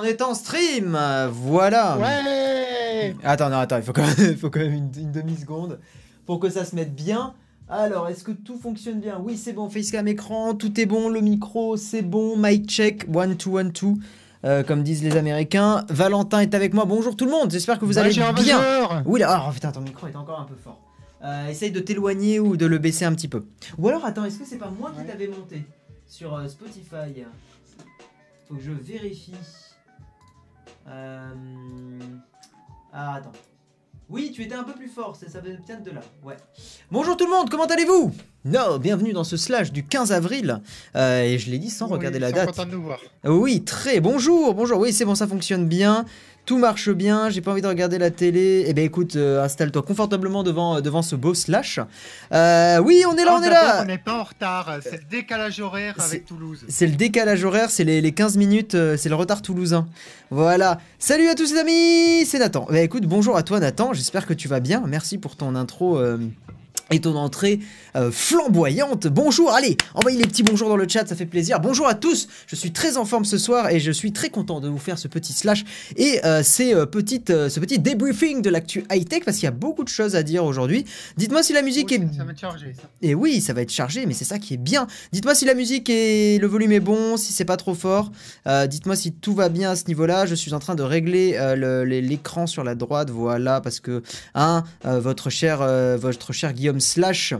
On est en stream, voilà. Ouais Attends, non, attends, il faut quand même, il faut quand même une, une demi-seconde pour que ça se mette bien. Alors, est-ce que tout fonctionne bien? Oui, c'est bon, facecam écran, tout est bon, le micro, c'est bon, mic check, one, two, one, two. euh, comme disent les Américains. Valentin est avec moi. Bonjour tout le monde. J'espère que vous allez bien. Oui, là, oh, putain, ton micro est encore un peu fort. Euh, essaye de t'éloigner ou de le baisser un petit peu. Ou alors, attends, est-ce que c'est pas moi qui t'avais monté sur euh, Spotify? Faut que je vérifie. Euh... Ah, attends. Oui, tu étais un peu plus fort, ça, ça vient de là. Ouais. Bonjour tout le monde, comment allez-vous? Non, bienvenue dans ce slash du 15 avril. Euh, et je l'ai dit sans regarder la date. contents de nous voir. Oui, très bonjour, bonjour. Oui, c'est bon, ça fonctionne bien. Tout marche bien, j'ai pas envie de regarder la télé. Eh ben écoute, euh, installe-toi confortablement devant, euh, devant ce beau slash. Euh, oui, on est là, Oh, on est là. On n'est pas en retard, c'est le décalage horaire avec Toulouse. C'est le décalage horaire, c'est les, les 15 minutes, c'est le retard toulousain. Voilà. Salut à tous les amis, c'est Nathan. Bah écoute, bonjour à toi Nathan, j'espère que tu vas bien. Merci pour ton intro euh, et ton entrée euh, flamboyante. Bonjour, allez, envoyez les petits bonjours dans le chat, ça fait plaisir. Bonjour à tous, je suis très en forme ce soir et je suis très content de vous faire ce petit slash et euh, ces, euh, petites, ce petit débriefing de l'actu high-tech parce qu'il y a beaucoup de choses à dire aujourd'hui. Dites-moi si la musique est Ça va te charger, ça. et oui, ça va être chargé, mais c'est ça qui est bien. Dites-moi si la musique et le volume est bon, si c'est pas trop fort. Dites-moi si tout va bien à ce niveau-là. Je suis en train de régler l'écran sur la droite, voilà, parce que hein, votre cher, votre cher Guillaume Slash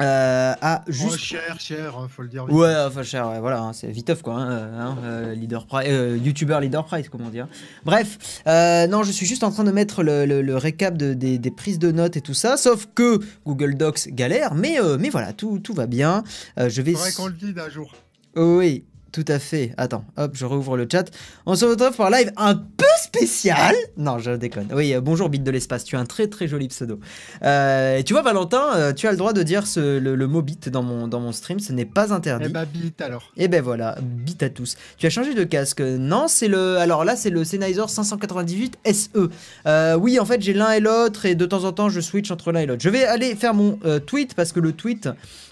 euh, a Oh, juste. cher, cher, hein, faut le dire. vite. Ouais, enfin cher, ouais, voilà, hein, c'est viteuf quoi, hein, euh, hein, euh, leader price, euh, YouTuber leader price, comment dire. Bref, euh, non, je suis juste en train de mettre le, le- le récap de- des, des prises de notes et tout ça, sauf que Google Docs galère, mais, mais voilà, tout, tout va bien. Je vais. Faudrait qu'on le vide un jour. Oh oui, tout à fait. Attends, hop, je rouvre le chat. On se retrouve pour un live un peu spécial. Non, je déconne. Oui, euh, bonjour Bit de l'espace, tu as un très très joli pseudo. Euh, et tu vois, Valentin, euh, tu as le droit de dire ce- le, le mot bit dans mon, dans mon stream, ce n'est pas interdit. Eh bah, bite alors. Et ben voilà, bite à tous. Tu as changé de casque Non, c'est le. Alors là, c'est le Sennheiser 598 SE. Oui, en fait, j'ai l'un et l'autre, et de temps en temps, je switch entre l'un et l'autre. Je vais aller faire mon tweet parce que le tweet,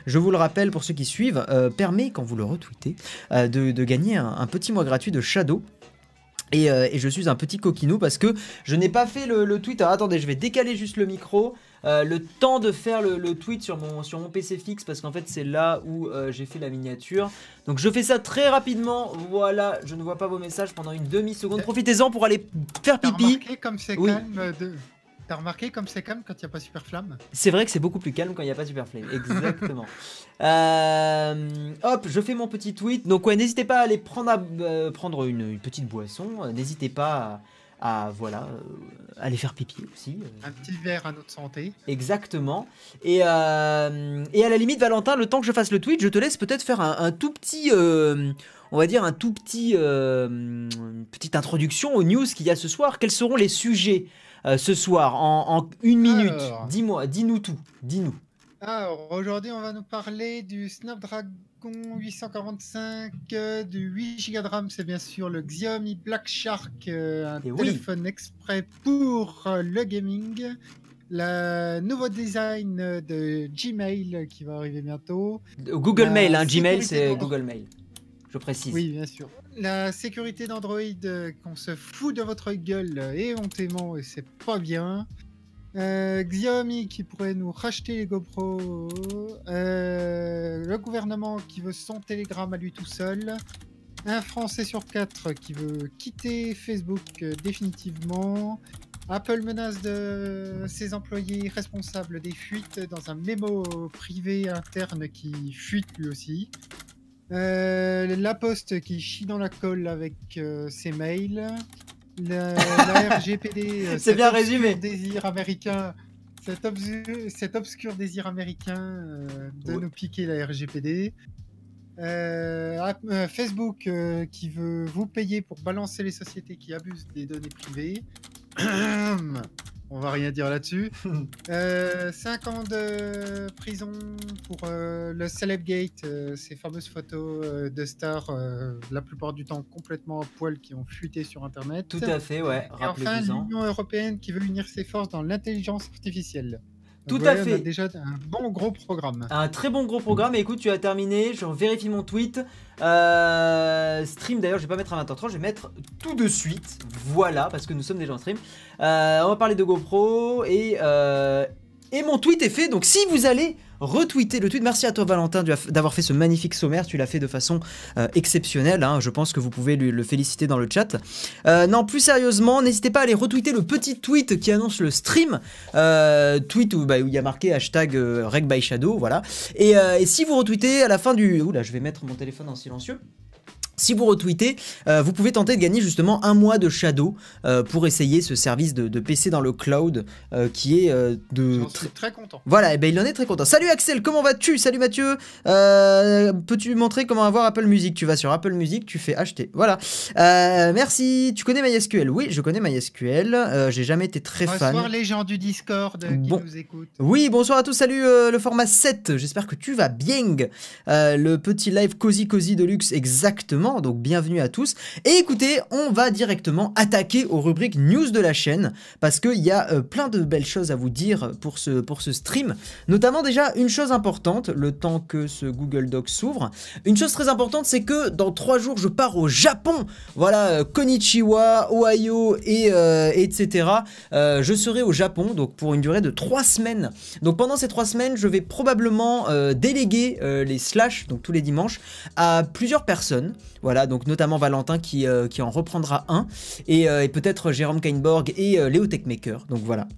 je vous le rappelle pour ceux qui suivent, permet, quand vous le retweetez, de, de gagner un, un petit mois gratuit de Shadow. Et, euh, et je suis un petit coquinou parce que je n'ai pas fait le, le tweet. Alors attendez, je vais décaler juste le micro. Euh, le temps de faire le, le tweet sur mon, sur mon PC fixe parce qu'en fait c'est là où euh, j'ai fait la miniature. Donc je fais ça très rapidement. Voilà, je ne vois pas vos messages pendant une demi-seconde. Profitez-en pour aller faire pipi. comme c'est Oui. calme de... T'as remarqué comme c'est calme quand il n'y a pas super flamme? C'est vrai que c'est beaucoup plus calme quand il n'y a pas Super Flame. Exactement. Euh, hop, je fais mon petit tweet. Donc ouais, n'hésitez pas à aller prendre, à- euh, prendre une, une petite boisson. Euh, N'hésitez pas à, à, voilà, euh, aller faire pipi aussi. Un petit verre à notre santé. Exactement. Et, et à la limite, Valentin, le temps que je fasse le tweet, je te laisse peut-être faire un, un tout petit, on va dire un tout petit, euh, une petite introduction aux news qu'il y a ce soir. Quels seront les sujets? Euh, ce soir en, en une minute. Dis-moi, dis-nous tout, dis-nous. Alors, aujourd'hui, on va nous parler du Snapdragon 845, euh, du 8 Go de RAM, c'est bien sûr le Xiaomi Black Shark, euh, un Et oui. téléphone exprès pour le gaming. Le nouveau design de Gmail qui va arriver bientôt. Google Mail, hein, Gmail, c'est. Google Mail. Je précise. Oui, bien sûr. La sécurité d'Android, euh, qu'on se fout de votre gueule éhontément et c'est pas bien. Euh, Xiaomi qui pourrait nous racheter les GoPro. Euh, le gouvernement qui veut son Telegram à lui tout seul. Un Français sur quatre qui veut quitter Facebook définitivement. Apple menace de ses employés responsables des fuites dans un mémo privé interne qui fuite lui aussi. Euh, la Poste qui chie dans la colle avec euh, ses mails. La, la RGPD. euh, C'est bien résumé. Désir américain. Cet, obscur, cet obscur désir américain de Ouais. nous piquer la RGPD. Facebook qui veut vous payer pour balancer les sociétés qui abusent des données privées. On va rien dire là-dessus. Euh, 5 ans de prison pour euh, le Celebgate, euh, ces fameuses photos euh, de stars, euh, la plupart du temps complètement à poil, qui ont fuité sur Internet. Tout à fait, ouais. Et enfin, l'Union européenne qui veut unir ses forces dans l'intelligence artificielle. Tout à voyez, on a fait. déjà un bon gros programme. Un très bon gros programme. Et écoute, tu as terminé. Je vérifie mon tweet. Euh, stream d'ailleurs, je vais pas mettre à 20h30, je vais mettre tout de suite. Voilà, parce que nous sommes déjà en stream. Euh, on va parler de GoPro et, euh, et mon tweet est fait. Donc si vous allez retweeter le tweet, merci à toi Valentin d'avoir fait ce magnifique sommaire. Tu l'as fait de façon euh, exceptionnelle. hein. Je pense que vous pouvez le féliciter dans le chat. Euh, non, plus sérieusement, n'hésitez pas à aller retweeter le petit tweet qui annonce le stream. Euh, tweet où, bah, où il y a marqué hashtag euh, Reg by Shadow, voilà. Et, et si vous retweetez à la fin du... Oula, je vais mettre mon téléphone en silencieux. Si vous retweetez, euh, vous pouvez tenter de gagner justement un mois de Shadow euh, pour essayer ce service de, de PC dans le cloud euh, qui est de... Suis très content. Voilà, et ben il en est très content. Salut Axel, comment vas-tu? Salut Mathieu. Peux-tu montrer comment avoir Apple Music? Tu vas sur Apple Music, tu fais acheter. Voilà. Merci. Tu connais MySQL? Oui, je connais MySQL. J'ai jamais été très fan. Bonsoir les gens du Discord qui Bon. nous écoutent. Oui, bonsoir à tous, salut le format 7, j'espère que tu vas bien. Le petit live Cozy Cozy de luxe, exactement, donc bienvenue à tous. Et écoutez, on va directement attaquer aux rubriques news de la chaîne, parce qu'il y a euh, plein de belles choses à vous dire pour ce, pour ce stream. Notamment déjà une chose importante, le temps que ce Google Doc s'ouvre. Une chose très importante, c'est que dans trois jours, je pars au Japon. Voilà, euh, Konichiwa, Ohio et euh, etc. Euh, je serai au Japon, donc pour une durée de trois semaines. Donc pendant ces trois semaines, je vais probablement déléguer les slash, donc tous les dimanches, à plusieurs personnes. Voilà, donc notamment Valentin qui, euh, en reprendra un, et, euh, et peut-être Jérôme Kainborg et euh, Léo Techmaker. Donc voilà.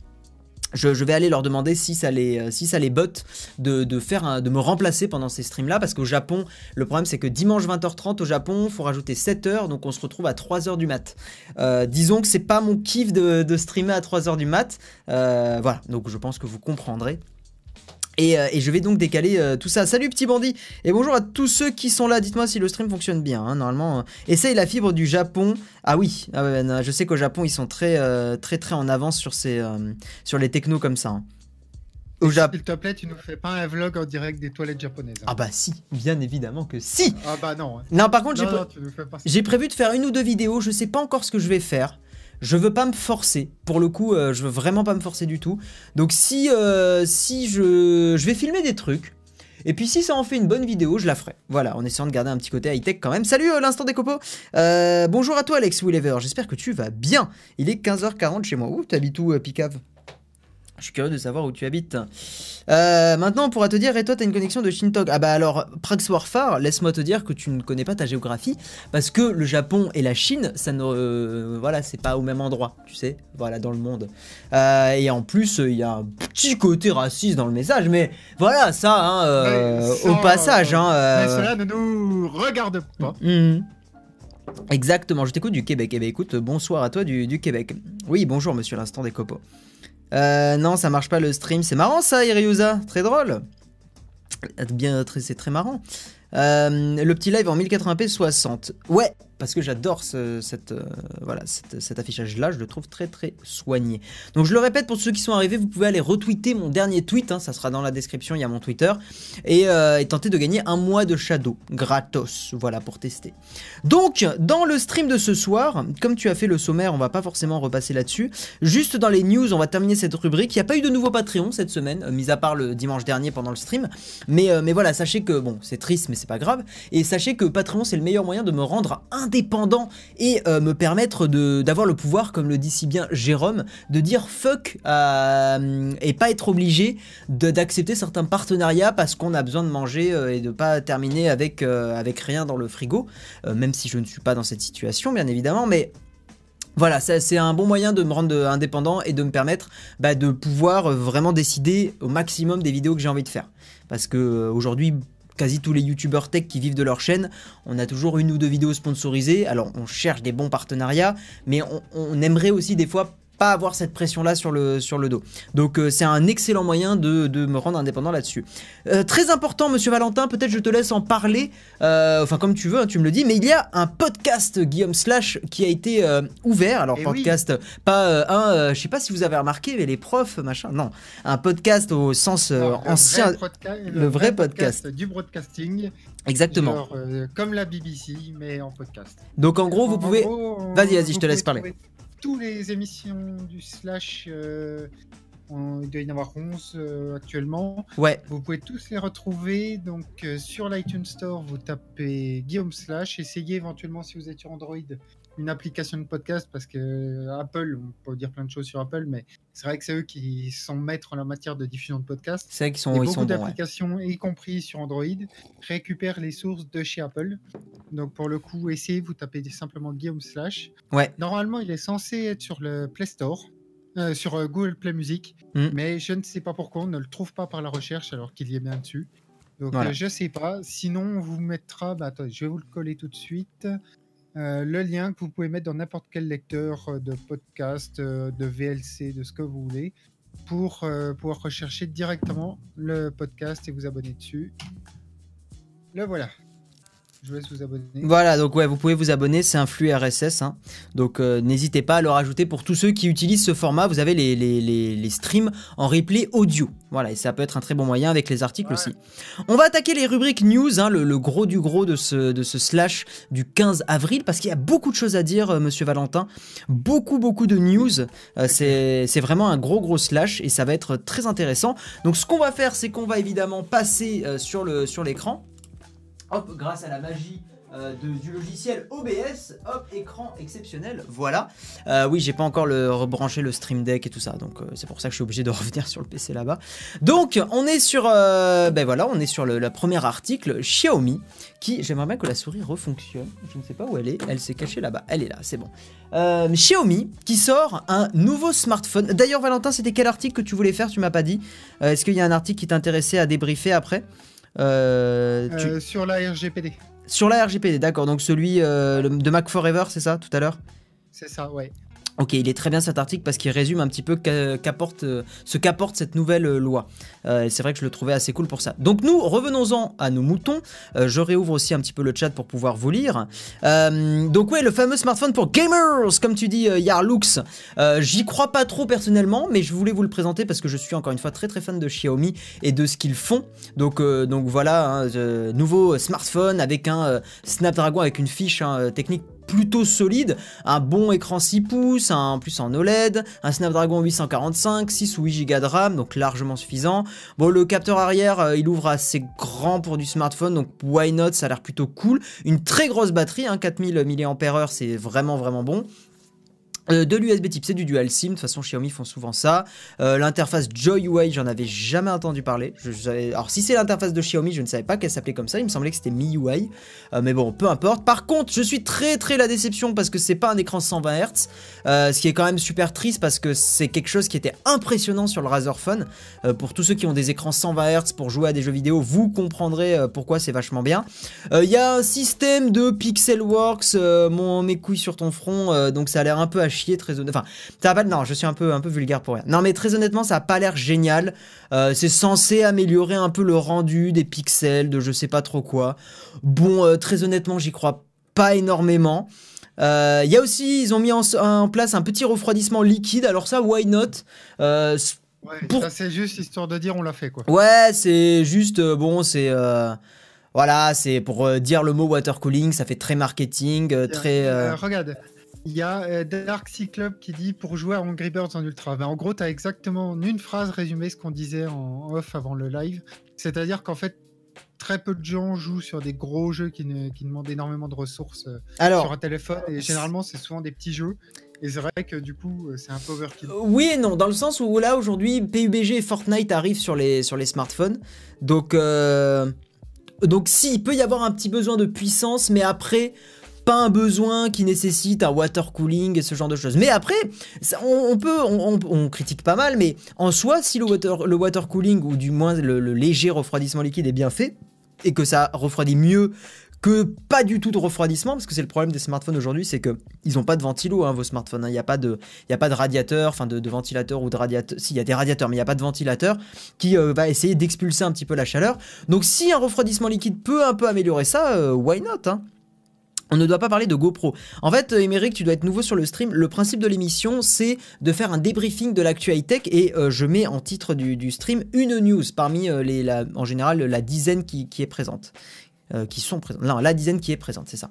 Je, vais aller leur demander si ça les, si botte de, me remplacer pendant ces streams-là, parce qu'au Japon, le problème c'est que dimanche 20h30 au Japon, faut rajouter 7 heures, donc on se retrouve à 3h du mat. Disons que c'est pas mon kiff de, streamer à 3h du mat. Voilà, donc je pense que vous comprendrez. Et, euh, et je vais donc décaler euh, tout ça. Salut petit bandit Et bonjour à tous ceux qui sont là. Dites-moi si le stream fonctionne bien. hein. Normalement, euh, essaye la fibre du Japon. Ah oui, ah ouais, je sais qu'au Japon ils sont très très très en avance sur ces sur les technos comme ça. hein. Au Japon. S'il te plaît, tu nous fais pas un vlog en direct des toilettes japonaises. hein. Ah bah si, bien évidemment que si. Ah bah non. Non par contre. J'ai prévu de faire une ou deux vidéos, je sais pas encore ce que je vais faire. Je veux pas me forcer. Pour le coup, euh, je veux vraiment pas me forcer du tout. Donc si, euh, si je, je vais filmer des trucs. Et puis si ça en fait une bonne vidéo, je la ferai. Voilà, en essayant de garder un petit côté high-tech quand même. Salut euh, l'instant des copeaux Bonjour à toi Alex Willever, j'espère que tu vas bien. Il est 15h40 chez moi. Où t'habites où Picave je suis curieux de savoir où tu habites. Euh, maintenant, on pourra te dire, et toi, t'as une connexion de Shintog. Ah bah alors, Prax Warfare, laisse-moi te dire que tu ne connais pas ta géographie, parce que le Japon et la Chine, ça ne, euh, voilà, c'est pas au même endroit, tu sais, voilà, dans le monde. Euh, et en plus, il y a un petit côté raciste dans le message, mais voilà, ça, hein, au passage, hein. Mais cela ne nous regarde pas. Mhm. Exactement, je t'écoute du Québec. Eh bien écoute, bonsoir à toi du, du Québec. Oui, bonjour monsieur l'instant des copeaux. Euh, non, ça marche pas le stream. C'est marrant ça, Iriusa. Très drôle. Bien, c'est très marrant. Euh, le petit live en 1080p 60. Ouais, parce que j'adore ce, cette, euh, voilà, cet affichage-là, je le trouve très très soigné. Donc je le répète pour ceux qui sont arrivés, vous pouvez aller retweeter mon dernier tweet, hein, ça sera dans la description, il y a mon Twitter, et, euh, et tenter de gagner un mois de Shadow, gratos, voilà, pour tester. Donc, dans le stream de ce soir, comme tu as fait le sommaire, on va pas forcément repasser là-dessus. Juste dans les news, on va terminer cette rubrique. Il n'y a pas eu de nouveau Patreon cette semaine, euh, mis à part le dimanche dernier pendant le stream. Mais, mais voilà, sachez que, bon, c'est triste, mais c'est pas grave. Et sachez que Patreon, c'est le meilleur moyen de me rendre indépendant et euh, me permettre de- d'avoir le pouvoir, comme le dit si bien Jérôme, de dire fuck euh, et pas être obligé d'accepter certains partenariats parce qu'on a besoin de manger euh, et de pas terminer avec, rien dans le frigo. Même si je ne suis pas dans cette situation, bien évidemment, mais voilà, c'est un bon moyen de me rendre indépendant et de me permettre bah, de pouvoir vraiment décider au maximum des vidéos que j'ai envie de faire. Parce que aujourd'hui, quasi tous les youtubeurs tech qui vivent de leur chaîne, on a toujours une ou deux vidéos sponsorisées. Alors on cherche des bons partenariats, mais on, on aimerait aussi des fois pas avoir cette pression là sur le, sur le dos. Donc euh, c'est un excellent moyen de, de me rendre indépendant là-dessus. Euh, très important, monsieur Valentin, peut-être je te laisse en parler, euh, enfin comme tu veux, hein, tu me le dis, mais il y a un podcast Guillaume Slash qui a été ouvert. Alors Eh oui. podcast, pas un, je sais pas si vous avez remarqué, mais les profs, machin, non, un podcast au sens Non, le ancien, vrai le vrai podcast. du broadcasting. exactement. Genre, comme la BBC, mais en podcast. Donc en gros, vous En pouvez, Vas-y, vas-y, je te laisse parler. trouver Tous les émissions du Slash euh, On- il doit y en avoir 11 euh, actuellement. Ouais, Vous pouvez tous les retrouver. Donc euh, sur l'iTunes Store, vous tapez Guillaume Slash. Essayez éventuellement si vous êtes sur Android une application de podcast parce que euh, Apple, on peut dire plein de choses sur Apple, mais c'est vrai que c'est eux qui sont maîtres en la matière de diffusion de podcasts. c'est vrai qu'ils Et sont, ils beaucoup ouais. d'applications, y compris sur Android, récupèrent les sources de chez Apple. Donc pour le coup, essayez, vous tapez simplement Guillaume Slash. Ouais. Normalement, il est censé être sur le Play Store, euh, sur euh, Google Play Music, Mm. mais je ne sais pas pourquoi on ne le trouve pas par la recherche alors qu'il y est bien dessus. Donc Voilà. euh, je sais pas. Sinon, on vous mettra, bah, attendez, je vais vous le coller tout de suite. Euh, le lien que vous pouvez mettre dans n'importe quel lecteur euh, de podcast, euh, de VLC, de ce que vous voulez, pour pouvoir rechercher directement le podcast et vous abonner dessus. Le voilà. Je vous laisse vous abonner. Voilà, donc ouais, vous pouvez vous abonner, c'est un flux RSS, hein. donc euh, n'hésitez pas à le rajouter pour tous ceux qui utilisent ce format. Vous avez les, les, les- les streams en replay audio, voilà, et ça peut être un très bon moyen avec les articles Ouais. aussi. On va attaquer les rubriques news, hein, le, le gros du gros de ce, de ce slash du 15 avril, parce qu'il y a beaucoup de choses à dire, euh, Monsieur Valentin, beaucoup beaucoup de news. Euh, c'est vraiment un gros gros slash et ça va être très intéressant. Donc ce qu'on va faire, c'est qu'on va évidemment passer sur l'écran. Hop, grâce à la magie euh, du logiciel OBS, hop, écran exceptionnel, voilà. Euh, oui, j'ai pas encore le, rebranché le Stream Deck et tout ça, donc euh, c'est pour ça que je suis obligé de revenir sur le PC là-bas. Donc, on est sur, ben voilà, on est sur le, le premier article, Xiaomi, qui, j'aimerais bien que la souris refonctionne, je ne sais pas où elle est, elle s'est cachée là-bas, elle est là, c'est bon. Xiaomi qui sort un nouveau smartphone. D'ailleurs, Valentin, c'était quel article que tu voulais faire? Tu m'as pas dit. Est-ce qu'il y a un article qui t'intéressait à débriefer après? Tu- Euh, sur la RGPD. Sur la RGPD, d'accord. Donc celui euh, de Mac Forever, c'est ça, tout à l'heure? C'est ça, ouais. Ok, il est très bien cet article parce qu'il résume un petit peu euh, ce qu'apporte cette nouvelle euh, loi. Euh, c'est vrai que je le trouvais assez cool pour ça. Donc nous, revenons-en à nos moutons. Je réouvre aussi un petit peu le chat pour pouvoir vous lire. Donc ouais, le fameux smartphone pour gamers, comme tu dis, Yarlux. J'y crois pas trop personnellement, mais je voulais vous le présenter parce que je suis encore une fois très très fan de Xiaomi et de ce qu'ils font. Donc, donc voilà, hein, nouveau smartphone avec un Snapdragon avec une fiche hein, technique plutôt solide, un bon écran 6 pouces, un, plus en OLED, un Snapdragon 845, 6 ou 8 Go de RAM, donc largement suffisant. Bon, le capteur arrière, euh, il ouvre assez grand pour du smartphone, donc why not, ça a l'air plutôt cool. Une très grosse batterie, hein, 4000 mAh, c'est vraiment vraiment bon. Euh, de l'USB type C, du dual SIM, de toute façon Xiaomi font souvent ça. Euh, l'interface Joy UI, j'en avais jamais entendu parler. Alors si c'est l'interface de Xiaomi, je ne savais pas qu'elle s'appelait comme ça, il me semblait que c'était MIUI. Euh, mais bon, peu importe. Par contre, je suis très très la déception parce que c'est pas un écran 120 Hz, euh, ce qui est quand même super triste parce que c'est quelque chose qui était impressionnant sur le Razer Phone. Pour tous ceux qui ont des écrans 120 Hz pour jouer à des jeux vidéo, vous comprendrez pourquoi c'est vachement bien. Il y a un système de Pixelworks, mon mes couilles sur ton front, donc ça a l'air un peu à chier, très honnêtement. Enfin, ça a pas. Non, je suis un peu un peu vulgaire pour rien. Non, mais très honnêtement, ça a pas l'air génial. Euh, c'est censé améliorer un peu le rendu des pixels, de je sais pas trop quoi. Bon, euh, très honnêtement, j'y crois pas énormément. Euh, Il y a aussi, ils ont mis en, en place un petit refroidissement liquide. Alors ça, why not? Euh, Ouais, Pour- c'est juste histoire de dire on l'a fait, quoi. Ouais, c'est juste euh, bon, c'est euh, voilà, c'est pour euh, dire le mot water cooling, ça fait très marketing, euh, très. euh, Euh, regarde, il y a euh, Dark Sea Club qui dit pour jouer à Angry Birds en ultra. Ben, en gros, tu as exactement en une phrase résumé ce qu'on disait en off avant le live. C'est-à-dire qu'en fait, très peu de gens jouent sur des gros jeux qui, ne- qui demandent énormément de ressources euh, sur un téléphone. Et généralement, c'est souvent des petits jeux. Et c'est vrai que du coup, euh, c'est un peu overkill. oui et non, dans le sens où là aujourd'hui, PUBG et Fortnite arrivent sur les sur les smartphones, donc euh, donc si il peut y avoir un petit besoin de puissance, mais après. Pas un besoin qui nécessite un water cooling et ce genre de choses. Mais après, ça, on, peut, on, on- critique pas mal, mais en soi, si le water, le water cooling ou du moins le, léger refroidissement liquide est bien fait et que ça refroidit mieux que pas du tout de refroidissement, parce que c'est le problème des smartphones aujourd'hui, c'est que ils ont pas de ventilo, hein, vos smartphones. hein. Il n'y a pas de, il a pas de radiateur, enfin de, de ventilateur ou de radiateur. Si, il y a des radiateurs, mais il n'y a pas de ventilateur qui euh, va essayer d'expulser un petit peu la chaleur. Donc si un refroidissement liquide peut un peu améliorer ça, euh, why not hein? On ne doit pas parler de GoPro. En fait, euh, Émeric, tu dois être nouveau sur le stream. Le principe de l'émission, c'est de faire un débriefing de l'actu high-tech et euh, je mets en titre du, stream une news parmi euh, les, en général la dizaine qui est présente. Euh, qui sont présentes. Non, la dizaine qui est présente, c'est ça.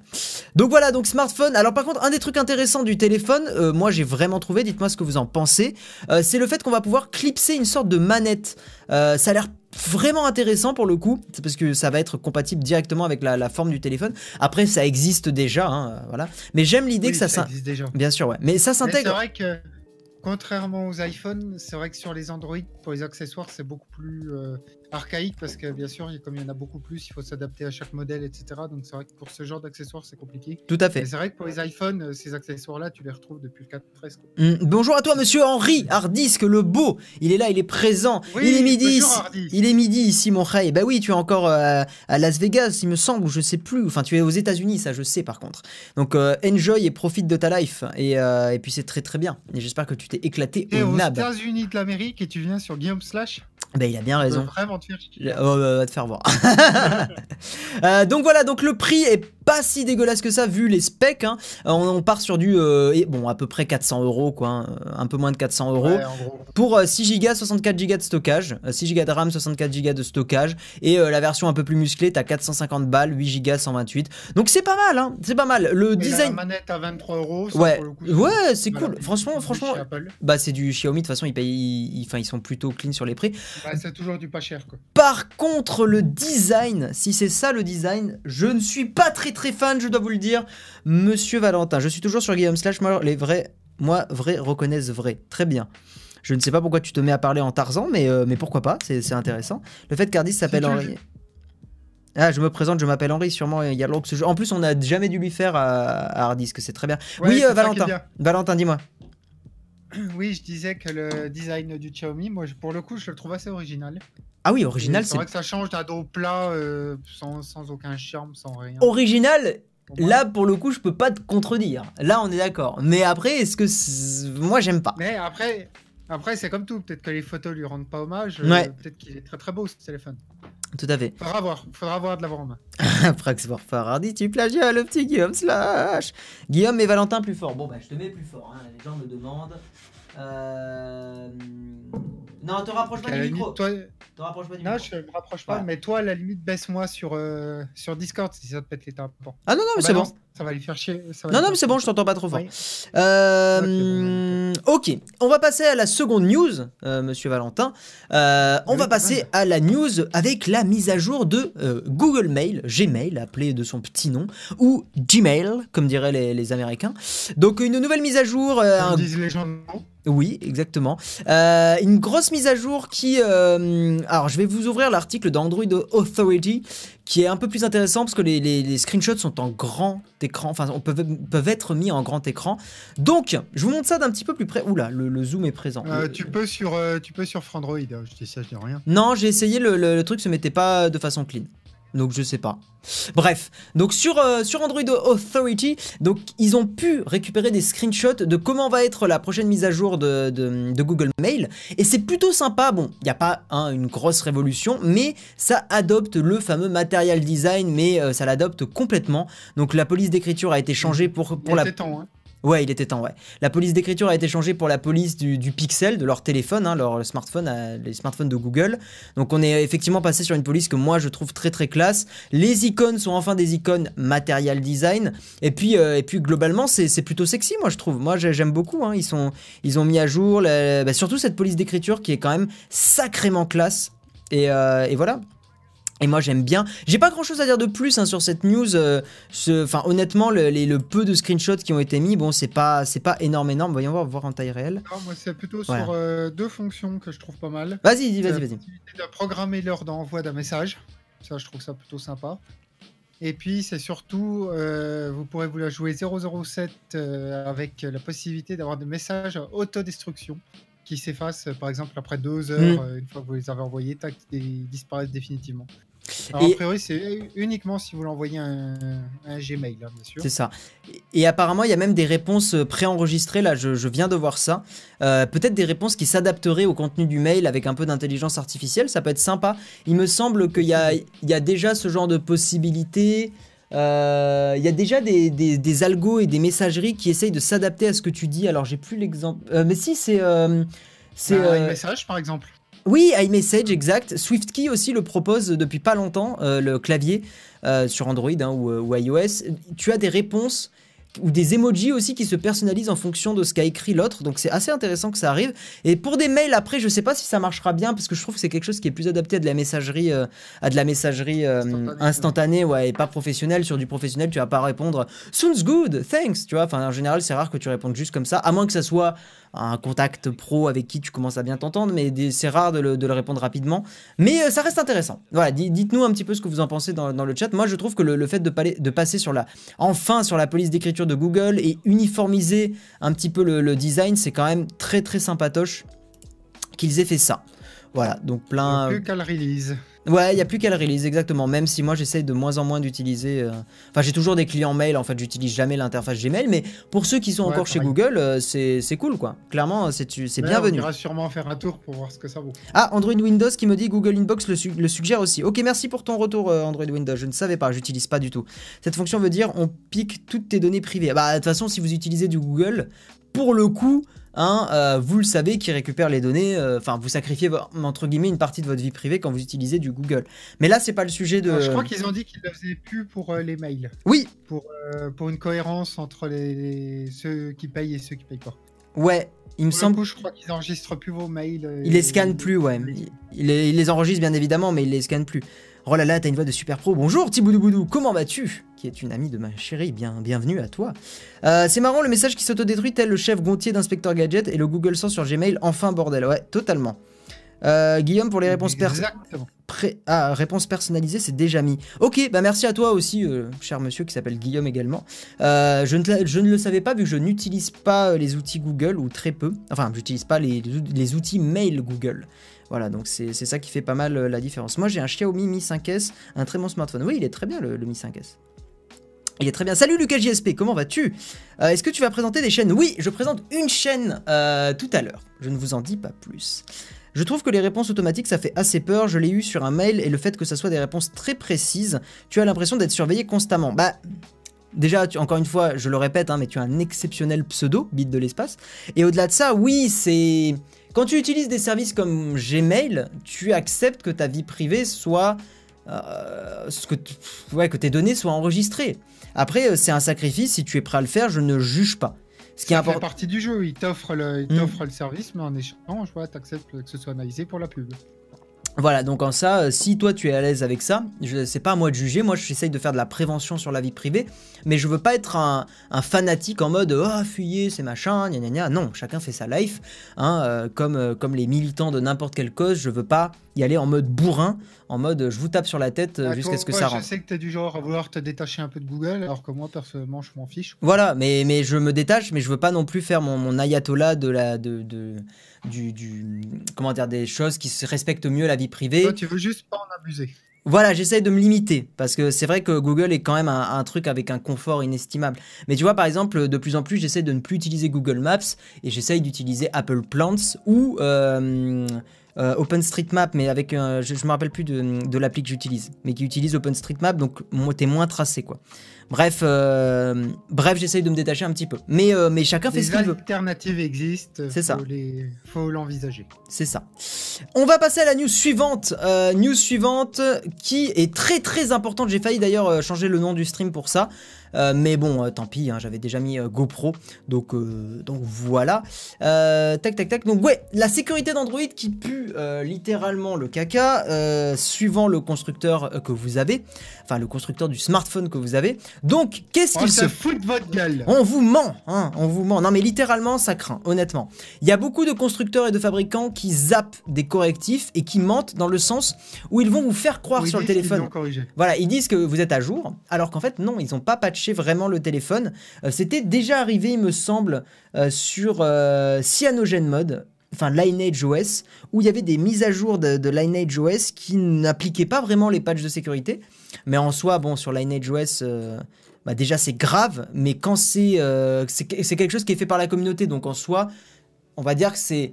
Donc voilà, donc smartphone. Alors par contre, un des trucs intéressants du téléphone, euh, moi j'ai vraiment trouvé, dites-moi ce que vous en pensez, euh, c'est le fait qu'on va pouvoir clipser une sorte de manette. Ça a l'air vraiment intéressant pour le coup, c'est parce que ça va être compatible directement avec la, la forme du téléphone. Après, ça existe déjà, hein, voilà. Mais j'aime l'idée Oui, que ça, ça existe déjà. Bien sûr, ouais. Mais ça Mais C'est s'intègre. vrai que, contrairement aux iPhones, c'est vrai que sur les Android, pour les accessoires, c'est beaucoup plus archaïque parce que, bien sûr, il- comme il y en a beaucoup plus, il faut s'adapter à chaque modèle, etc. Donc, c'est vrai que pour ce genre d'accessoires, c'est compliqué. Tout à fait. c'est vrai que pour les iPhones, euh, ces accessoires-là, tu les retrouves depuis le 4S. quoi. Mm, Bonjour à toi, monsieur Henri Hardisque, le beau. Il est là, il est présent. Oui, il est midi bonjour, ici. Hardy. Il est midi ici, mon frère. Bah oui, tu es encore euh, à Las Vegas, il me semble, ou je sais plus. Enfin, tu es aux États-Unis, ça je sais par contre. Donc, euh, enjoy et profite de ta life. Et, euh, et puis, c'est très très bien. Et j'espère que tu t'es éclaté au aux nab. États-Unis de l'Amérique et tu viens sur Guillaume Slash, Bah, il a bien raison. chier. Oh, bah, va te faire voir. Euh, donc voilà, donc le prix est pas si dégueulasse que ça vu les specs. hein. Euh, On, on part sur du, euh, et bon, à peu près 400 euros, quoi, hein, euh, un peu moins de 400 euros. Ouais. Pour euh, 6 Go, 64 Go de stockage, euh, 6 Go de RAM, 64 Go de stockage, et euh, la version un peu plus musclée, t'as 450 balles, 8 Go, 128. Donc c'est pas mal, hein, c'est pas mal. Le Et La design, manette à 23 euros. ouais, pour le coup, ouais, c'est voilà. cool. Franchement, franchement, bah c'est du Xiaomi. De toute façon, ils payent, ils, enfin, ils sont plutôt clean sur les prix. Ouais, c'est toujours du pas cher. Quoi. Par contre, le design, si c'est ça le design, je ne suis pas très très fan, je dois vous le dire, Monsieur Valentin. Je suis toujours sur Guillaume Slash. Moi, les vrais, moi, vrais reconnaissent vrai. Très bien. Je ne sais pas pourquoi tu te mets à parler en Tarzan, mais, euh, mais pourquoi pas, c'est c'est intéressant. Le fait qu'Ardis s'appelle Henri. Ah, je me présente, je m'appelle Henri, sûrement, il y a que ce jeu. En plus, on n'a jamais dû lui faire à, à Hardis, que c'est très bien. Ouais, oui, euh, Valentin. Valentin, dis-moi. Oui, je disais que le design du Xiaomi, moi, pour le coup, je le trouve assez original. Ah oui, original, C'est c'est. vrai que ça change d'un dos plat, euh, sans, sans aucun charme, sans rien. Original, là, pour le coup, je peux pas te contredire. Là, on est d'accord. Mais après, est-ce que. c'est- Moi, j'aime pas. Mais après, après c'est comme tout. Peut-être que les photos lui rendent pas hommage. euh, Ouais. Peut-être qu'il est très très beau ce téléphone. Tout à fait. Faudra voir. Faudra voir de l'avoir en main. Frax Warfare Hardy, tu plagiat le petit Guillaume Slash. Guillaume et Valentin plus fort. Bon, bah, je te mets plus fort. hein. Les gens me demandent. Euh... Non, te rapproche pas du limite, micro. toi... Te rapproche pas du Non, micro. je me rapproche pas. Mais toi, à la limite, baisse-moi sur, euh, sur Discord si ça te pète les tympans. Ah non, non, mais Ah c'est bah bon. non, Ça va lui faire chier. ça va Non, non, mais c'est bon, je t'entends pas trop fort. Oui. Euh, ok, on va passer à la seconde news, euh, monsieur Valentin. Euh, on Oui, va passer à la news avec la mise à jour de Google Mail, Gmail, appelé de son petit nom, ou Gmail, comme diraient les, les Américains. Donc une nouvelle mise à jour, Comme disent les gens. non oui, exactement. Euh, une grosse mise à jour qui... euh, alors, je vais vous ouvrir l'article d'Android Authority, qui est un peu plus intéressant parce que les, les- les screenshots sont en grand écran, enfin, on peut, peuvent être mis en grand écran. Donc, je vous montre ça d'un petit peu plus près. Oula, le, le zoom est présent. Euh, tu peux sur, tu peux sur Frandroid. Je dis ça, je dis rien. Non, j'ai essayé, le, le- le truc se mettait pas de façon clean. Donc je sais pas. Bref, donc sur, euh, sur Android Authority, donc ils ont pu récupérer des screenshots de comment va être la prochaine mise à jour de, de- de Google Mail. Et c'est plutôt sympa. Bon, il n'y a pas hein, une grosse révolution, mais ça adopte le fameux material design, mais euh, ça l'adopte complètement. Donc la police d'écriture a été changée pour, la... temps, hein. Ouais, il était temps, ouais. La police d'écriture a été changée pour la police du, pixel, de leur téléphone, hein, leur smartphone, euh, les smartphones de Google. Donc on est effectivement passé sur une police que moi je trouve très très classe. Les icônes sont enfin des icônes material design. Et puis, euh, et puis globalement, c'est plutôt sexy, moi je trouve. Moi j'ai- j'aime beaucoup. hein. Ils, sont, ils ont mis à jour, bah, surtout cette police d'écriture qui est quand même sacrément classe. Et, euh, et voilà. Et moi j'aime bien. J'ai pas grand chose à dire de plus hein, sur cette news. euh, ce- Enfin honnêtement, le, les- le peu de screenshots qui ont été mis, bon c'est pas c'est pas énorme énorme. Voyons voir, voir en taille réelle. Non, moi, c'est plutôt Voilà. sur euh, deux fonctions que je trouve pas mal. Vas-y, vas-y, la vas-y. possibilité de programmer l'heure d'envoi d'un message. Ça, je trouve ça plutôt sympa. Et puis, c'est surtout, euh, vous pourrez vous la jouer 007 euh, avec la possibilité d'avoir des messages à autodestruction qui s'effacent, par exemple, après deux heures, Mm. euh, une fois que vous les avez envoyés, tac, ils disparaissent définitivement. Alors, Et- a priori, c'est uniquement si vous l'envoyez un, un Gmail, hein, bien sûr. C'est ça. Et, apparemment, il y a même des réponses euh, préenregistrées. Là, je, je viens de voir ça. Euh, Peut-être des réponses qui s'adapteraient au contenu du mail avec un peu d'intelligence artificielle. Ça peut être sympa. Il me semble qu'il y y a déjà ce genre de possibilités. Euh, Il y a déjà des, des, des algos et des messageries qui essayent de s'adapter à ce que tu dis. Alors, j'ai plus l'exemple. Euh, mais si, c'est. euh, c'est Un euh, message, par exemple. Oui, iMessage, exact. SwiftKey aussi le propose depuis pas longtemps, euh, le clavier euh, sur Android hein, ou, euh, ou iOS. Tu as des réponses ou des emojis aussi qui se personnalisent en fonction de ce qu'a écrit l'autre. Donc c'est assez intéressant que ça arrive. Et pour des mails, après, je sais pas si ça marchera bien parce que je trouve que c'est quelque chose qui est plus adapté à de la messagerie, euh, à de la messagerie euh, Instantanée. instantanée, ouais, et pas professionnelle. Sur du professionnel, tu vas pas répondre sounds good, thanks, tu vois. Enfin, en général, c'est rare que tu répondes juste comme ça, à moins que ça soit un contact pro avec qui tu commences à bien t'entendre, mais c'est rare de le, de le répondre rapidement. Mais euh, ça reste intéressant. Voilà, di- dites-nous un petit peu ce que vous en pensez dans, dans le chat. Moi, je trouve que le, le fait de, de passer sur la, enfin sur la police d'écriture de Google et uniformiser un petit peu le, design, c'est quand même très très sympatoche qu'ils aient fait ça. Voilà, donc plein. Plus qu'à le release. Ouais, il n'y a plus qu'à le release, exactement. Même si moi j'essaye de moins en moins d'utiliser. euh, Enfin, j'ai toujours des clients mail, en fait, j'utilise jamais l'interface Gmail, mais pour ceux qui sont Ouais, encore chez. Google, euh, c'est c'est cool quoi. Clairement, c'est c'est bienvenu. On ira sûrement faire un tour pour voir ce que ça vaut. Ah, Android Windows qui me dit Google Inbox le, su- le suggère aussi. Ok, merci pour ton retour euh, Android Windows. Je ne savais pas, j'utilise pas du tout. Cette fonction veut dire on pique toutes tes données privées. Bah, de toute façon, si vous utilisez du Google, pour le coup, hein, euh, vous le savez qui récupère les données. euh, Enfin, vous sacrifiez entre guillemets une partie de votre vie privée quand vous utilisez du Google. Mais là, c'est pas le sujet de. Je crois qu'ils ont dit qu'ils le faisaient plus pour euh, les mails. Oui, Euh, pour une cohérence entre les, les- ceux qui payent et ceux qui payent pas. ouais. Il me Pour le semble. coup, je crois qu'ils enregistrent plus vos mails. euh, Il les et- scanne plus, ouais. Il, il les, il les enregistre bien évidemment, mais il les scanne plus. Oh là là, t'as une voix de super pro. Bonjour Tiboudouboudou, comment vas-tu? Qui est une amie de ma chérie, bien, bienvenue à toi. Euh, c'est marrant le message qui s'autodétruit tel le chef Gontier d'Inspecteur Gadget et le Google Sens sur Gmail, enfin bordel, ouais, totalement. Euh, Guillaume pour les réponses per- Exactement. pré- ah, réponses personnalisées, c'est déjà mis. Ok, bah merci à toi aussi, euh, cher monsieur qui s'appelle Guillaume également. Euh, je, ne, je le savais pas vu que je n'utilise pas les outils Google ou très peu. Enfin, j'utilise pas les, les outils mail Google. Voilà, donc c'est c'est ça qui fait pas mal la différence. Moi j'ai un Xiaomi Mi 5S, un très bon smartphone. Oui, il est très bien le, le Mi 5S. Il est très bien. Salut Lucas JSP, comment vas-tu? Euh, Est-ce que tu vas présenter des chaînes? Oui, je présente une chaîne tout à l'heure. Je ne vous en dis pas plus. Je trouve que les réponses automatiques, ça fait assez peur. Je l'ai eu sur un mail et le fait que ça soit des réponses très précises, tu as l'impression d'être surveillé constamment. Bah, déjà, encore une fois, je le répète, hein, mais tu as un exceptionnel pseudo, bit de l'espace. Et au-delà de ça, oui, c'est. Quand tu utilises des services comme Gmail, tu acceptes que ta vie privée soit. euh, ouais, que tes données soient enregistrées. Après, euh, c'est un sacrifice. Si tu es prêt à le faire, je ne juge pas. Ce qui est important. partie du jeu. Ils t'offrent le, Mm. le service, mais en échange, ouais, t'acceptes que ce soit analysé pour la pub. Voilà, donc en ça, euh, si toi tu es à l'aise avec ça, je c'est pas à moi de juger, moi j'essaye de faire de la prévention sur la vie privée, mais je veux pas être un, un fanatique en mode ah fuyez c'est machin, gna gna gna. Non, chacun fait sa life, hein, euh, comme, euh, comme les militants de n'importe quelle cause, je veux pas y aller en mode bourrin, en mode je vous tape sur la tête Ah, jusqu'à ce que ouais, ça Je rentre. sais que t'es du genre à vouloir te détacher un peu de Google, alors que moi, personnellement, je m'en fiche. Voilà, mais, mais je me détache, mais je veux pas non plus faire mon, mon ayatollah de la de, de- du, du comment dire des choses qui se respectent mieux la vie privée. Toi, tu veux juste pas en abuser. Voilà, j'essaye de me limiter parce que c'est vrai que Google est quand même un, un truc avec un confort inestimable. Mais tu vois, par exemple, de plus en plus, j'essaie de ne plus utiliser Google Maps et j'essaye d'utiliser Apple Plants ou euh, euh, OpenStreetMap, mais avec, je, je me rappelle plus de, de l'appli que j'utilise, mais qui utilise OpenStreetMap, donc t'es moins tracé quoi. Bref, euh, bref, j'essaye de me détacher un petit peu. Mais, euh, mais chacun fait ce Les qu'il veut. alternatives existent. C'est ça. les- faut l'envisager. C'est ça. On va passer à la news suivante. Euh, news suivante qui est très très importante. J'ai failli d'ailleurs changer le nom du stream pour ça. Euh, mais bon, euh, tant pis, hein, j'avais déjà mis euh, GoPro. Donc, donc voilà. Tac tac tac. Donc ouais, la sécurité d'Android qui pue littéralement le caca, suivant le constructeur que vous avez. Enfin, le constructeur du smartphone que vous avez. Donc, qu'est-ce On qu'il se fout de votre gueule. on vous ment, hein, on vous ment. Non mais littéralement, ça craint, honnêtement. Il y a beaucoup de constructeurs et de fabricants qui zappent des correctifs et qui mentent dans le sens où ils vont vous faire croire Oui, sur le téléphone. Voilà, ils disent que vous êtes à jour, alors qu'en fait non, ils n'ont pas patché vraiment le téléphone. Euh, C'était déjà arrivé, il me semble, euh, sur euh, Cyanogen Mode, enfin Lineage OS, où il y avait des mises à jour de, de Lineage OS qui n'appliquaient pas vraiment les patchs de sécurité. Mais en soi, bon, sur Lineage OS, euh, bah déjà c'est grave, mais quand c'est euh, c'est c'est quelque chose qui est fait par la communauté, donc en soi, on va dire que c'est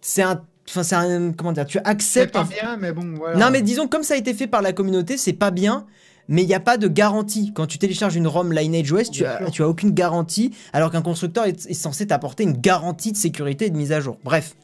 c'est un Enfin, c'est un. Comment dire Tu C'est acceptes. pas en- bien, mais bon, voilà. non, mais disons, comme ça a été fait par la communauté, c'est pas bien, mais il n'y a pas de garantie. Quand tu télécharges une ROM Lineage OS, tu as, tu as aucune garantie, alors qu'un constructeur est, est censé t'apporter une garantie de sécurité et de mise à jour. Bref.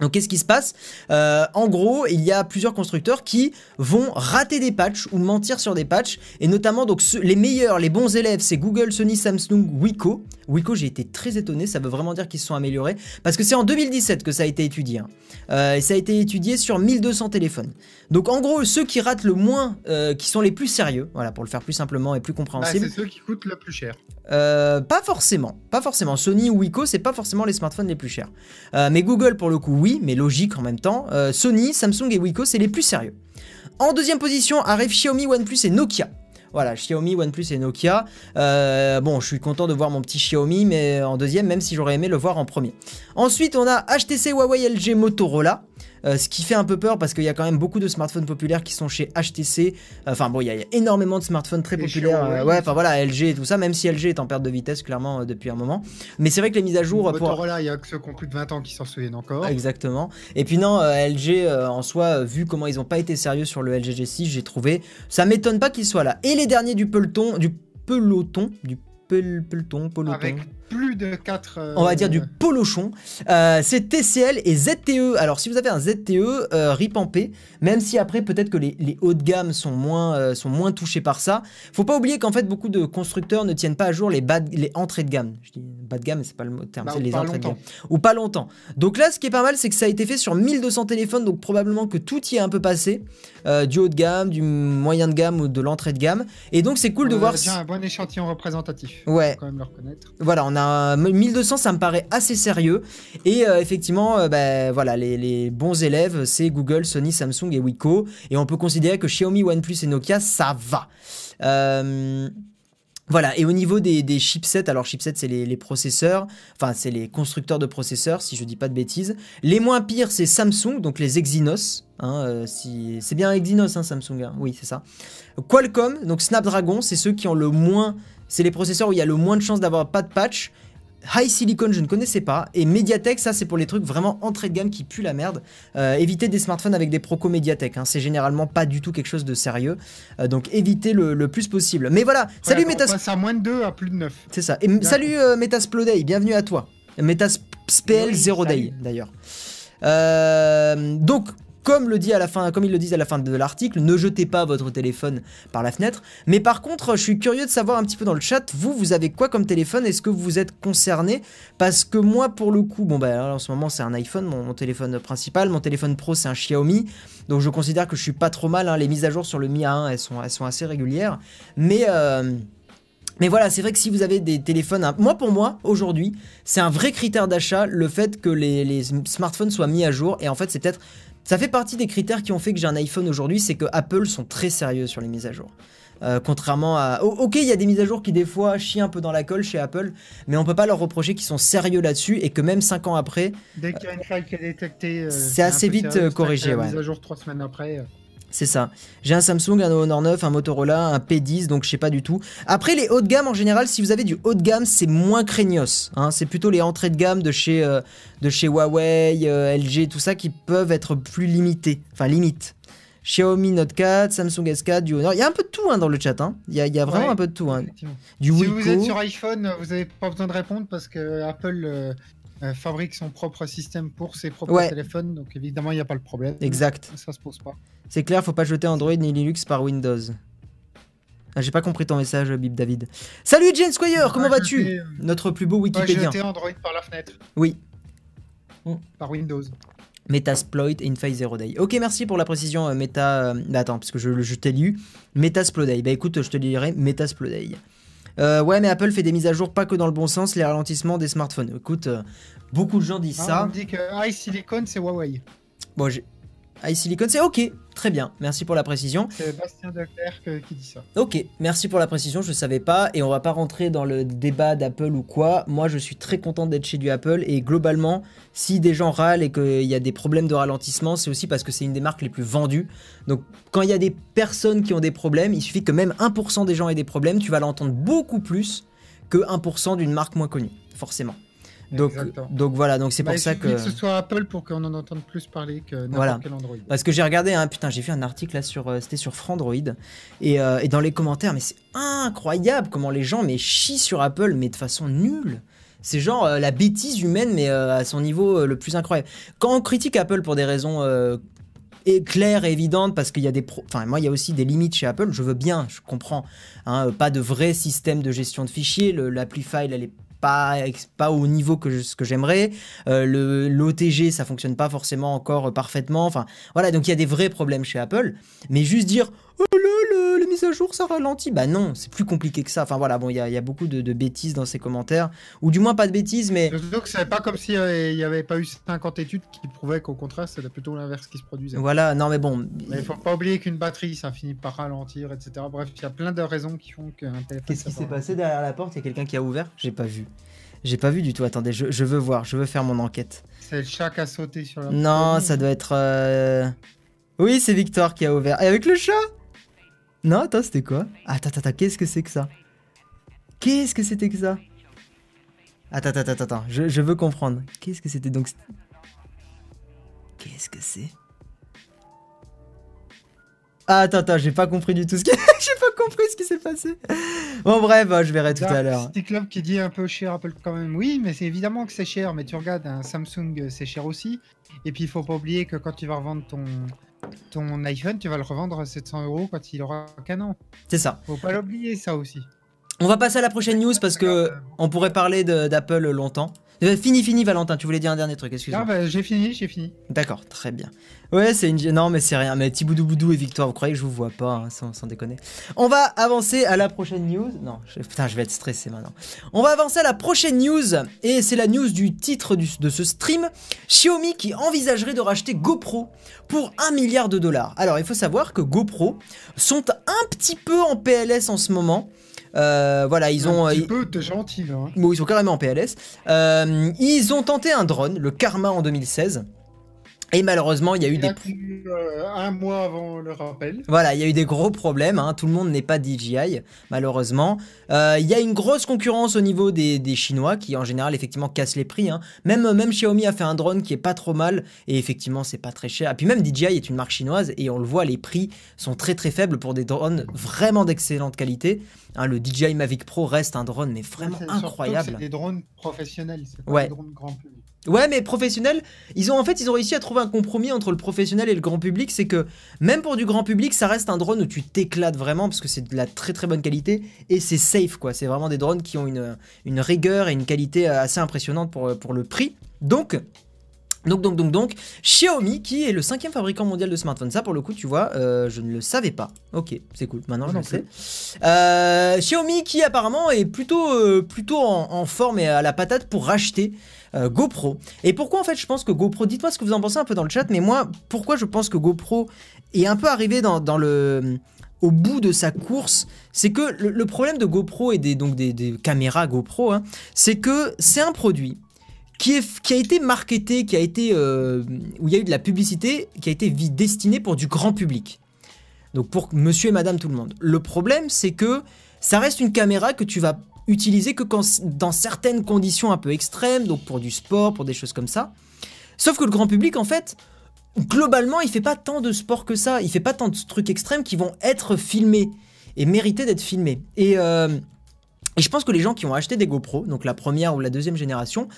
Donc qu'est-ce qui se passe? Euh, En gros, il y a plusieurs constructeurs qui vont rater des patchs ou mentir sur des patchs, et notamment donc les meilleurs, les bons élèves, c'est Google, Sony, Samsung, Wiko. Wiko, j'ai été très étonné, ça veut vraiment dire qu'ils se sont améliorés, parce que c'est en 2017 que ça a été étudié. hein. Euh, et ça a été étudié sur 1200 téléphones. Donc en gros, ceux qui ratent le moins, euh, qui sont les plus sérieux, voilà, pour le faire plus simplement et plus compréhensible. c'est ceux qui coûtent le plus cher. Pas forcément, pas forcément. Sony ou Wiko, c'est pas forcément les smartphones les plus chers. Mais Google, pour le coup, oui, mais logique en même temps. Euh, Sony, Samsung et Wiko, c'est les plus sérieux. En deuxième position arrivent Xiaomi, OnePlus et Nokia. Voilà, Xiaomi, OnePlus et Nokia. Euh, bon, je suis content de voir mon petit Xiaomi, mais en deuxième, même si j'aurais aimé le voir en premier. Ensuite, on a HTC, Huawei, LG, Motorola. Euh, ce qui fait un peu peur parce qu'il y a quand même beaucoup de smartphones populaires qui sont chez HTC. Enfin bon, il y, a- il y a énormément de smartphones très populaires. Euh, ouais, enfin voilà, LG et tout ça, même si LG est en perte de vitesse clairement euh, depuis un moment. Mais c'est vrai que les mises à jour. Motorola, il y a que ceux qui ont plus de 20 ans qui s'en souviennent encore. Exactement. Et puis non, LG en soi, vu comment ils ont pas été sérieux sur le LG G6, j'ai trouvé, ça m'étonne pas qu'ils soient là. Et les derniers du peloton, du peloton, du pel- peloton, peloton. Avec plus de 4. On va dire du polochon. Euh, c'est TCL et ZTE. Alors, si vous avez un ZTE, euh, RIP en paix, même si après, peut-être que les, les hauts de gamme sont moins, euh, sont moins touchés par ça. Faut pas oublier qu'en fait, beaucoup de constructeurs ne tiennent pas à jour les, bas de- les entrées de gamme. Je dis bas de gamme, c'est pas le mot terme, Bah, c'est les entrées de gamme. Ou pas longtemps. Donc là, ce qui est pas mal, c'est que ça a été fait sur 1200 téléphones, donc probablement que tout y est un peu passé. Euh, du haut de gamme, du moyen de gamme ou de l'entrée de gamme. Et donc, c'est cool de On voir. déjà un bon échantillon représentatif. Ouais. Faut quand même le reconnaître. Voilà, on a un 1200, ça me paraît assez sérieux. Et euh, effectivement, euh, bah, voilà, les, les bons élèves, c'est Google, Sony, Samsung et Wiko. Et on peut considérer que Xiaomi, OnePlus et Nokia, ça va. Euh, voilà, et au niveau des, des chipsets, alors chipsets c'est les, processeurs, enfin c'est les constructeurs de processeurs si je dis pas de bêtises. Les moins pires c'est Samsung, donc les Exynos, hein, si... c'est bien Exynos hein, Samsung, hein, oui c'est ça. Qualcomm, donc Snapdragon, c'est ceux qui ont le moins, c'est les processeurs où il y a le moins de chances d'avoir pas de patch. High Silicon, je ne connaissais pas. Et Mediatek, ça, c'est pour les trucs vraiment entrée de gamme qui puent la merde. Euh, évitez des smartphones avec des Proco Mediatek. hein. C'est généralement pas du tout quelque chose de sérieux. Euh, donc évitez le, le plus possible. Mais voilà, salut Metas... On passe à moins de 2 à plus de 9. C'est ça. Et salut euh, Metasploday, bienvenue à toi. Metaspl Oui, 0 salut. Day d'ailleurs. Euh, donc, comme, le dit à la fin, comme ils le disent à la fin de l'article, ne jetez pas votre téléphone par la fenêtre. Mais par contre, je suis curieux de savoir un petit peu dans le chat, vous, vous avez quoi comme téléphone? Est-ce que vous êtes concerné? Parce que moi, pour le coup, bon, bah, en ce moment, c'est un iPhone, mon, téléphone principal. Mon téléphone pro, c'est un Xiaomi. Donc, je considère que je suis pas trop mal. hein. Les mises à jour sur le Mi A1, elles sont, elles sont assez régulières. Mais. euh, mais voilà, c'est vrai que si vous avez des téléphones, un- moi pour moi aujourd'hui, c'est un vrai critère d'achat le fait que les, les smartphones soient mis à jour. Et en fait, c'est peut-être, ça fait partie des critères qui ont fait que j'ai un iPhone aujourd'hui, c'est que Apple sont très sérieux sur les mises à jour. Euh, contrairement à, ok, il y a des mises à jour qui des fois chient un peu dans la colle chez Apple, mais on peut pas leur reprocher qu'ils sont sérieux là-dessus et que même 5 ans après, Dès qu'il y a une faille qui est détectée, euh, C'est assez vite, sérieux, euh, corrigé, ouais. Mise à jour 3 semaines après. C'est ça. J'ai un Samsung, un Honor 9, un Motorola, un P10, donc je sais pas du tout. Après, les hauts de gamme, en général, si vous avez du haut de gamme, c'est moins craignos. hein. C'est plutôt les entrées de gamme de chez, euh, de chez Huawei, euh, LG, tout ça, qui peuvent être plus limitées. Enfin, limite. Xiaomi Note 4, Samsung S4, du Honor. Il y a un peu de tout hein, dans le chat. hein. Il y, a, il y a vraiment Ouais, un peu de tout. Du Si vous êtes sur iPhone, vous n'avez pas besoin de répondre parce que Apple euh, euh, fabrique son propre système pour ses propres Ouais. téléphones, donc évidemment il n'y a pas le problème. Exact. Ça se pose pas. C'est clair, faut pas jeter Android ni Linux par Windows. Ah, J'ai pas compris ton message, Bib David. Salut Jane Squire, comment vas-tu euh, Notre plus beau Wikipédien. jeter Android par la fenêtre, Oui. par Windows. Metasploit Inface Zero Day. Ok, merci pour la précision, euh, Meta. euh, bah, attends, parce que je, je t'ai lu. Metasploday. Bah écoute, je te lirai Metasploday. Euh, ouais, mais Apple fait des mises à jour pas que dans le bon sens, les ralentissements des smartphones. Écoute, euh, beaucoup de gens disent Ah, on ça. me dit que iSilicon c'est Huawei. Bon, j'ai. iSilicon, c'est ok, très bien. Merci pour la précision. C'est Bastien Declercq euh, qui dit ça. Ok, merci pour la précision, je savais pas et on va pas rentrer dans le débat d'Apple ou quoi. Moi, je suis très content d'être chez du Apple et globalement, si des gens râlent et qu'il y a des problèmes de ralentissement, c'est aussi parce que c'est une des marques les plus vendues. Donc, quand il y a des personnes qui ont des problèmes, il suffit que même 1% des gens aient des problèmes, tu vas l'entendre beaucoup plus que 1% d'une marque moins connue, forcément. Donc, Exactement. donc voilà, donc c'est Bah, pour ça que. que ce soit Apple pour qu'on en entende plus parler que n'importe Voilà. quel Android. Parce que j'ai regardé, hein, putain, j'ai vu un article là sur, euh, c'était sur Frandroid, et, euh, et dans les commentaires, mais c'est incroyable comment les gens mais chient sur Apple, mais de façon nulle. C'est genre euh, la bêtise humaine, mais à son niveau le plus incroyable. Quand on critique Apple pour des raisons et claires et évidentes, parce qu'il y a des... pro- Enfin, moi, il y a aussi des limites chez Apple, je veux bien, je comprends. hein, pas de vrai système de gestion de fichiers, le- l'appli file, elle est pas, au niveau que ce que j'aimerais. Euh, L'OTG, ça fonctionne pas forcément encore euh, parfaitement. Enfin, voilà, donc il y a des vrais problèmes chez Apple. Mais juste dire, oh à jour, ça ralentit? Bah non, c'est plus compliqué que ça. Enfin voilà, bon, il y a, il y a beaucoup de, de bêtises dans ces commentaires. Ou du moins pas de bêtises, mais... Que c'est pas comme s'il n'y avait pas eu 50 études qui prouvaient qu'au contraire, c'était plutôt l'inverse qui se produisait. Voilà, non mais bon. Mais il faut pas oublier qu'une batterie, ça finit par ralentir, etc. Bref, il y a plein de raisons qui font qu'un téléphone. Qu'est-ce qui s'est passé derrière la porte? Il y a quelqu'un qui a ouvert? J'ai pas vu. J'ai pas vu du tout. Attendez, je, je veux voir, je veux faire mon enquête. C'est le chat qui a sauté sur la. Non, ça doit être. euh, Oui, c'est Victor qui a ouvert. Et avec le chat? Non, attends, c'était quoi Attends, attends, attends, qu'est-ce que c'est que ça Qu'est-ce que c'était que ça Attends, attends, attends, attends, je, je veux comprendre. Qu'est-ce que c'était donc Qu'est-ce que c'est Ah, attends, attends, j'ai pas compris du tout ce qui. j'ai pas compris ce qui s'est passé. Bon, bref, je verrai tout à l'heure. City Club qui dit un peu cher Apple quand même. Oui, mais c'est évidemment que c'est cher. Mais tu regardes, un Samsung, c'est cher aussi. Et puis il faut pas oublier que quand tu vas revendre ton ton iPhone, tu vas le revendre à 700 euros quand il aura qu'un an. C'est ça. Faut pas l'oublier ça aussi. On va passer à la prochaine news parce que on pourrait parler d'Apple longtemps. Euh, Fini, fini, Valentin, tu voulais dire un dernier truc, Ah excuse-moi. bah, j'ai fini, j'ai fini. D'accord, très bien. Ouais, c'est une. Non, mais c'est rien. Mais Tiboudou Boudou et Victoire, vous croyez que je vous vois pas, hein, sans, sans déconner. On va avancer à la prochaine news. Non, je- putain, je vais être stressé maintenant. On va avancer à la prochaine news. Et c'est la news du titre du- de ce stream. Xiaomi qui envisagerait de racheter GoPro pour 1 milliard de dollars. Alors, il faut savoir que GoPro sont un petit peu en PLS en ce moment. Euh, voilà, ils ont. Un petit ils- peu, t'es gentil hein. Bon, ils sont carrément en PLS. Euh, ils ont tenté un drone, le Karma en 2016. Et malheureusement, il y a eu des euh, un mois avant le rappel. voilà, il y a eu des gros problèmes. hein. Tout le monde n'est pas DJI, malheureusement. Euh, Il y a une grosse concurrence au niveau des, des Chinois qui, en général, effectivement, cassent les prix. hein. Même, même Xiaomi a fait un drone qui est pas trop mal et effectivement, c'est pas très cher. Et puis même DJI est une marque chinoise et on le voit, les prix sont très très faibles pour des drones vraiment d'excellente qualité. Hein, le DJI Mavic Pro reste un drone mais vraiment incroyable. C'est des drones professionnels, c'est pas Ouais. des drones grand public. Ouais, mais professionnel, ils ont en fait ils ont réussi à trouver un compromis entre le professionnel et le grand public, c'est que même pour du grand public, ça reste un drone où tu t'éclates vraiment parce que c'est de la très très bonne qualité et c'est safe quoi. C'est vraiment des drones qui ont une, une rigueur et une qualité assez impressionnante pour, pour le prix. Donc donc, donc, donc, donc, Xiaomi qui est le cinquième fabricant mondial de smartphones. Ça, pour le coup, tu vois, euh, je ne le savais pas. Ok, c'est cool. Maintenant, je le sais. Euh, Xiaomi qui apparemment est plutôt, euh, plutôt en, en forme et à la patate pour racheter euh, GoPro. Et pourquoi en fait je pense que GoPro, dites-moi ce que vous en pensez un peu dans le chat, mais moi, pourquoi je pense que GoPro est un peu arrivé dans, le au bout de sa course, c'est que le, problème de GoPro et des, donc des, caméras GoPro, hein, c'est que c'est un produit qui, est, qui a été marketé, qui a été, euh, où il y a eu de la publicité, qui a été destiné pour du grand public. Donc pour monsieur et madame tout le monde. Le problème, c'est que ça reste une caméra que tu vas utiliser que dans certaines conditions un peu extrêmes, donc pour du sport, pour des choses comme ça. Sauf que le grand public, en fait, globalement, il fait pas tant de sport que ça. Il fait pas tant de trucs extrêmes qui vont être filmés et mériter d'être filmés. Et, euh, et je pense que les gens qui ont acheté des GoPro, donc la première ou la deuxième génération,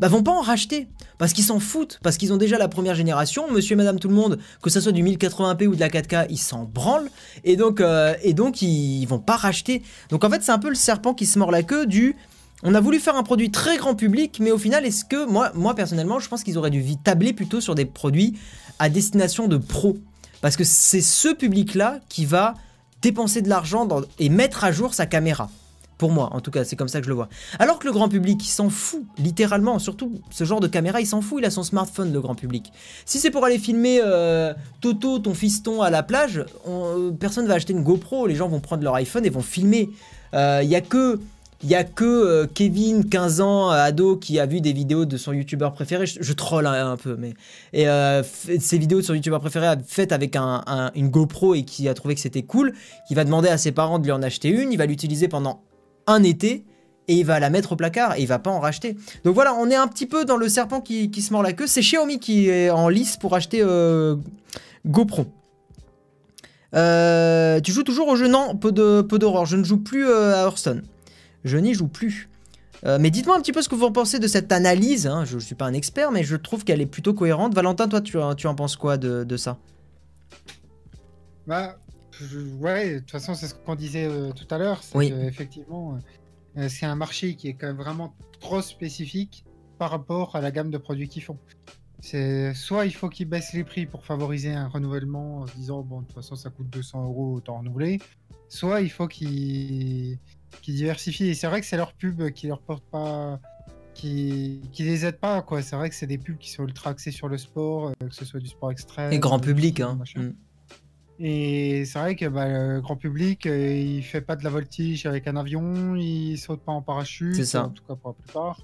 bah vont pas en racheter. Parce qu'ils s'en foutent. Parce qu'ils ont déjà la première génération. Monsieur et madame tout le monde que ça soit du 1080p ou de la 4K ils s'en branlent. Et donc euh, et donc ils vont pas racheter. Donc en fait c'est un peu le serpent qui se mord la queue du on a voulu faire un produit très grand public mais au final est-ce que moi moi personnellement je pense qu'ils auraient dû tabler plutôt sur des produits à destination de pros. Parce que c'est ce public là qui va dépenser de l'argent et mettre à jour sa caméra pour moi, en tout cas, c'est comme ça que je le vois. Alors que le grand public, il s'en fout, littéralement. Surtout, ce genre de caméra, il s'en fout, il a son smartphone, le grand public. Si c'est pour aller filmer euh, Toto, ton fiston, à la plage, on- euh, personne va acheter une GoPro. Les gens vont prendre leur iPhone et vont filmer. Il y a que... A que euh, Kevin, 15 ans, ado, qui a vu des vidéos de son youtubeur préféré. Je, troll un, un peu, mais. Et euh, ces vidéos de son youtubeur préféré faites avec un- un- une GoPro et qui a trouvé que c'était cool, qui va demander à ses parents de lui en acheter une. Il va l'utiliser pendant un été et il va la mettre au placard et il va pas en racheter. Donc voilà, on est un petit peu dans le serpent qui, se mord la queue. C'est Xiaomi qui est en lice pour acheter euh, GoPro. Euh, tu joues toujours au jeu? Non, peu de peu d'horreur. Je ne joue plus euh, à Hearthstone. Je n'y joue plus. Mais dites-moi un petit peu ce que vous en pensez de cette analyse. hein. Je ne suis pas un expert, mais je trouve qu'elle est plutôt cohérente. Valentin, toi, tu, en penses quoi de, de ça? Bah, je- ouais, de toute façon, c'est ce qu'on disait euh, tout à l'heure. C'est Oui. effectivement, euh, c'est un marché qui est quand même vraiment trop spécifique par rapport à la gamme de produits qu'ils font. C'est soit il faut qu'ils baissent les prix pour favoriser un renouvellement en se disant bon de toute façon ça coûte 200 euros autant renouveler, soit il faut qu'ils diversifient. Et c'est vrai que c'est leur pub qui leur porte pas, qui qui les aide pas quoi. C'est vrai que c'est des pubs qui sont ultra axés sur le sport, euh, que ce soit du sport extrême, Et grand public, hein. machin. Mm. Et c'est vrai que bah, le grand public, euh, il fait pas de la voltige avec un avion, il saute pas en parachute, C'est ça. en tout cas pour la plupart.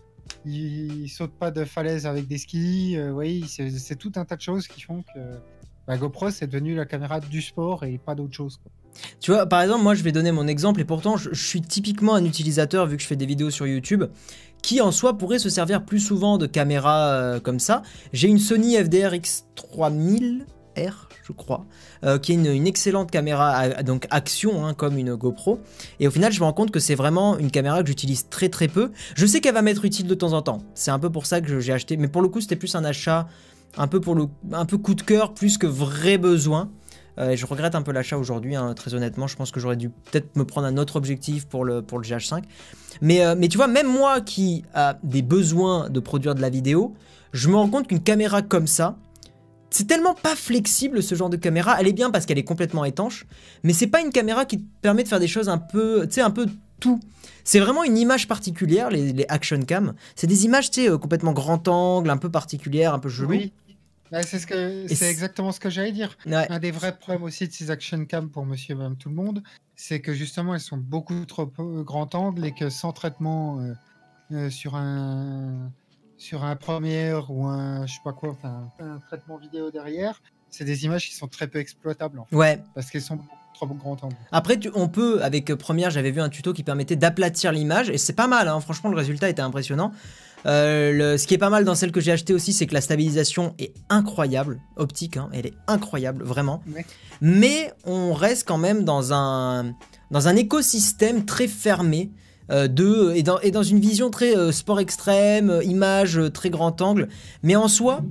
Il, il saute pas de falaise avec des skis. euh, oui, c'est c'est tout un tas de choses qui font que bah, GoPro c'est devenu la caméra du sport et pas d'autre chose. quoi. Tu vois, par exemple, moi je vais donner mon exemple et pourtant je, je suis typiquement un utilisateur vu que je fais des vidéos sur YouTube qui en soi pourrait se servir plus souvent de caméras euh, comme ça. J'ai une Sony FDR X3000R, je crois, euh, qui est une, excellente caméra à- donc action hein, comme une GoPro. Et au final, je me rends compte que c'est vraiment une caméra que j'utilise très très peu. Je sais qu'elle va m'être utile de temps en temps. C'est un peu pour ça que j'ai acheté, mais pour le coup, c'était plus un achat un peu pour le un peu coup de cœur plus que vrai besoin. Euh, et je regrette un peu l'achat aujourd'hui, hein, très honnêtement. Je pense que j'aurais dû peut-être me prendre un autre objectif pour le, pour le GH5. Mais, euh, mais tu vois, même moi qui a des besoins de produire de la vidéo, je me rends compte qu'une caméra comme ça, c'est tellement pas flexible ce genre de caméra. Elle est bien parce qu'elle est complètement étanche, mais c'est pas une caméra qui te permet de faire des choses un peu, tu sais, un peu tout. C'est vraiment une image particulière, les, les action cam. C'est des images, tu sais, euh, complètement grand angle, un peu particulières, un peu chelou. Oui. Bah, c'est ce que c'est exactement ce que j'allais dire. Ouais. Un des vrais problèmes aussi de ces action cam pour monsieur et madame tout le monde, c'est que justement elles sont beaucoup trop euh, grand angle et que sans traitement euh, euh, sur un sur un première ou un je sais pas quoi, enfin un traitement vidéo derrière, c'est des images qui sont très peu exploitables en fait, Ouais, parce qu'elles sont trop grand angle. Après, tu- on peut, avec euh, Première, j'avais vu un tuto qui permettait d'aplatir l'image, et c'est pas mal, hein, franchement, le résultat était impressionnant. Euh, le- ce qui est pas mal dans celle que j'ai achetée aussi, c'est que la stabilisation est incroyable, optique, hein, elle est incroyable, vraiment. Ouais. Mais on reste quand même dans un, dans un écosystème très fermé. Euh, de, et, dans, et dans une vision très euh, sport extrême, euh, image très grand angle. Mais en soi,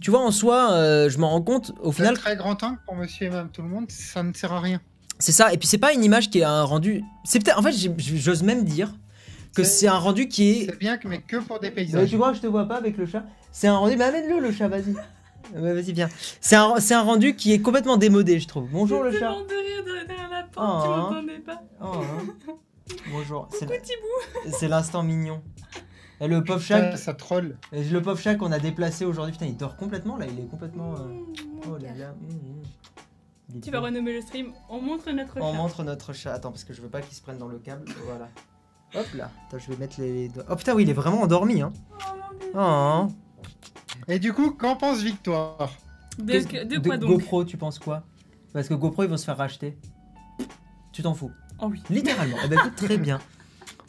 tu vois, en soi, euh, je m'en rends compte, au final, Un très grand angle pour monsieur et madame tout le monde, ça ne sert à rien. c'est ça, et puis c'est pas une image qui est un rendu. C'est peut-être. En fait, j'ose même dire que C'est- un rendu qui est. C'est bien que mais que pour des Ouais, paysages. tu que je te vois pas avec le chat C'est un rendu. Mais amène-le le chat, vas-y. Ouais, vas-y, viens. C'est un, c'est un rendu qui est complètement démodé, je trouve. Bonjour le chat. de rire derrière la porte, tu Oh. m'entendais pas. Oh, hein. Bonjour. C'est Petit bout. c'est l'instant mignon. Et le pauvre chat, Ça, troll. et le pauvre chat qu'on a déplacé aujourd'hui, putain, il dort complètement là, il est complètement. euh, Oh là là. Il est Tu vas renommer le stream. On montre notre On chat. montre notre chat. Attends, parce que je veux pas qu'il se prenne dans le câble. Voilà. Hop là. Attends, je vais mettre les doigts. Oh putain, oui, il est vraiment endormi. Hein. Oh, mon Dieu. Oh. Et du coup, qu'en pense Victoire? De, de de quoi donc? GoPro, tu penses quoi? Parce que GoPro, ils vont se faire racheter. Tu t'en fous. Oh oui. Littéralement. Eh ben, écoute, très bien.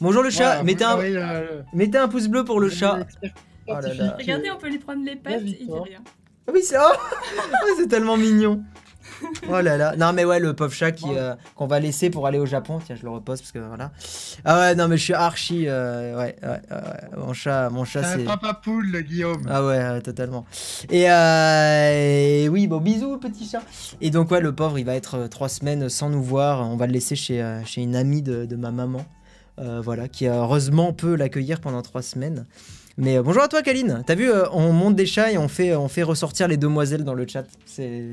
Bonjour le chat. Mettez, un, le- mettez un pouce bleu pour le chat. Oh là là. Regardez, euh, on peut lui prendre les pattes, il dit rien. Ah oui, c'est oh Oh, c'est tellement mignon. Oh là là. Non mais ouais, le pauvre chat euh, qu'on va laisser pour aller au Japon. Tiens, je le repose parce que voilà. Ah ouais, non mais je suis archi euh, ouais, ouais, ouais, ouais. mon chat mon chat C'est papa poule, le Guillaume. Ah ouais, totalement. Et, euh, et oui, bon, bisous, petit chat. Et donc, ouais, le pauvre, il va être trois semaines sans nous voir. On va le laisser chez, chez une amie de, de ma maman. voilà, qui heureusement peut l'accueillir pendant trois semaines. Mais euh, bonjour à toi, Kaline. T'as vu, euh, on monte des chats et on fait, on fait ressortir les demoiselles dans le chat. C'est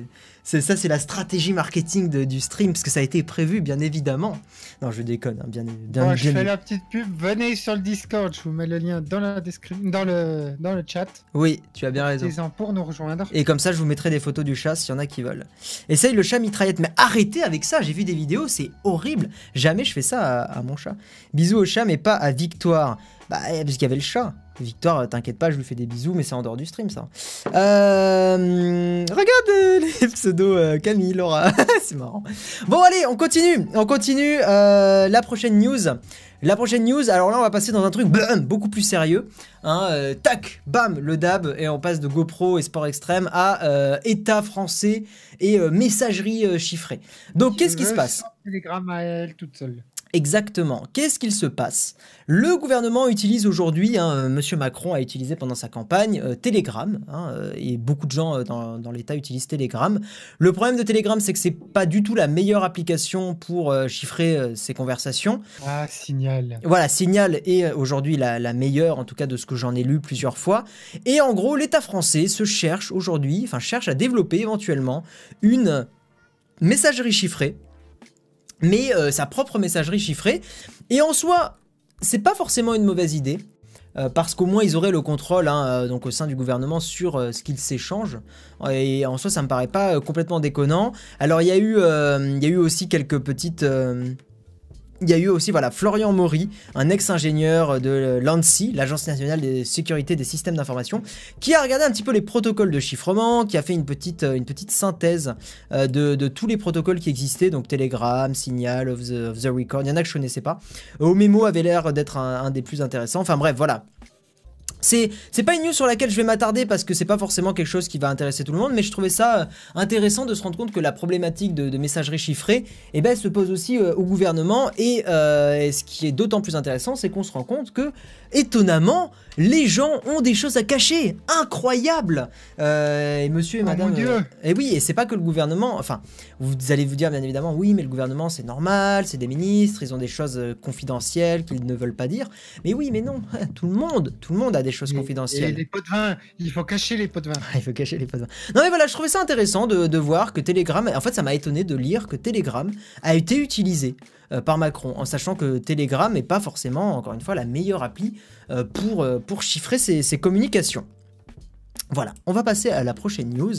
ça, c'est la stratégie marketing de- du stream, parce que ça a été prévu, bien évidemment. Non, je déconne, hein, bien, bien, Bon, je fais la petite pub. Venez sur le Discord. Je vous mets le lien dans la dans le dans le chat. Oui, tu as bien raison. Pour nous rejoindre. Et comme ça, je vous mettrai des photos du chat s'il y en a qui veulent. Essaye le chat mitraillette. Mais arrêtez avec ça, j'ai vu des vidéos, c'est horrible. Jamais je fais ça à, à mon chat. Bisous au chat, mais pas à Victoire. Bah, eh, parce qu'il y avait le chat. Victoire, euh, t'inquiète pas, je lui fais des bisous, mais c'est en dehors du stream, ça. Euh, regarde les euh, Camille, Laura. c'est marrant. Bon, allez, on continue. On continue. euh, la prochaine news. La prochaine news, alors là, on va passer dans un truc beaucoup plus sérieux. Hein, euh, tac, bam, le dab, et on passe de GoPro et sport extrême à État français et messagerie chiffrée. Donc, qu'est-ce qui se passe? Telegram à elle toute seule. Exactement. Qu'est-ce qu'il se passe? Le gouvernement utilise aujourd'hui, hein, euh, Monsieur Macron a utilisé pendant sa campagne euh, Telegram, hein, euh, et beaucoup de gens dans, dans l'État utilisent Telegram. Le problème de Telegram, c'est que c'est pas du tout la meilleure application pour euh, chiffrer euh, ces conversations. Ah, signal. Voilà, Signal est aujourd'hui la, la meilleure, en tout cas de ce que j'en ai lu plusieurs fois. Et en gros, l'État français se cherche aujourd'hui, enfin cherche à développer éventuellement une messagerie chiffrée, mais euh, sa propre messagerie chiffrée. Et en soi, c'est pas forcément une mauvaise idée. euh, parce qu'au moins ils auraient le contrôle hein, euh, donc au sein du gouvernement sur ce qu'ils s'échangent et en soi ça me paraît pas complètement déconnant alors il y a eu aussi quelques petites il y a eu aussi voilà Florian Maury, un ex-ingénieur de l'ANSI, l'Agence nationale de sécurité des systèmes d'information, qui a regardé un petit peu les protocoles de chiffrement, qui a fait une petite, une petite synthèse euh, de, tous les protocoles qui existaient, donc Telegram, Signal, of the, the Record, il y en a que je connaissais pas. Omemo avait l'air d'être un, un des plus intéressants, enfin bref, voilà. C'est, pas une news sur laquelle je vais m'attarder parce que c'est pas forcément quelque chose qui va intéresser tout le monde, mais je trouvais ça euh, intéressant de se rendre compte que la problématique de, messagerie chiffrée eh ben, se pose aussi euh, au gouvernement. Euh, et ce qui est d'autant plus intéressant, c'est qu'on se rend compte que, étonnamment, les gens ont des choses à cacher. Incroyable Euh, Et monsieur et Oh madame. mon Dieu. euh, et oui, et c'est pas que le gouvernement. Enfin, vous allez vous dire bien évidemment, oui, mais le gouvernement c'est normal, c'est des ministres, ils ont des choses euh, confidentielles qu'ils ne veulent pas dire. Mais oui, mais non, tout le monde, tout le monde a des choses Et- confidentielles. Et les pots de vin, il faut cacher les pots de vin. Il faut cacher les pots de vin. Non mais voilà, je trouvais ça intéressant de, de voir que Telegram, en fait ça m'a étonné de lire que Telegram a été utilisé par Macron, en sachant que Telegram n'est pas forcément, encore une fois, la meilleure appli euh, pour, euh, pour chiffrer ses, communications. Voilà, on va passer à la prochaine news.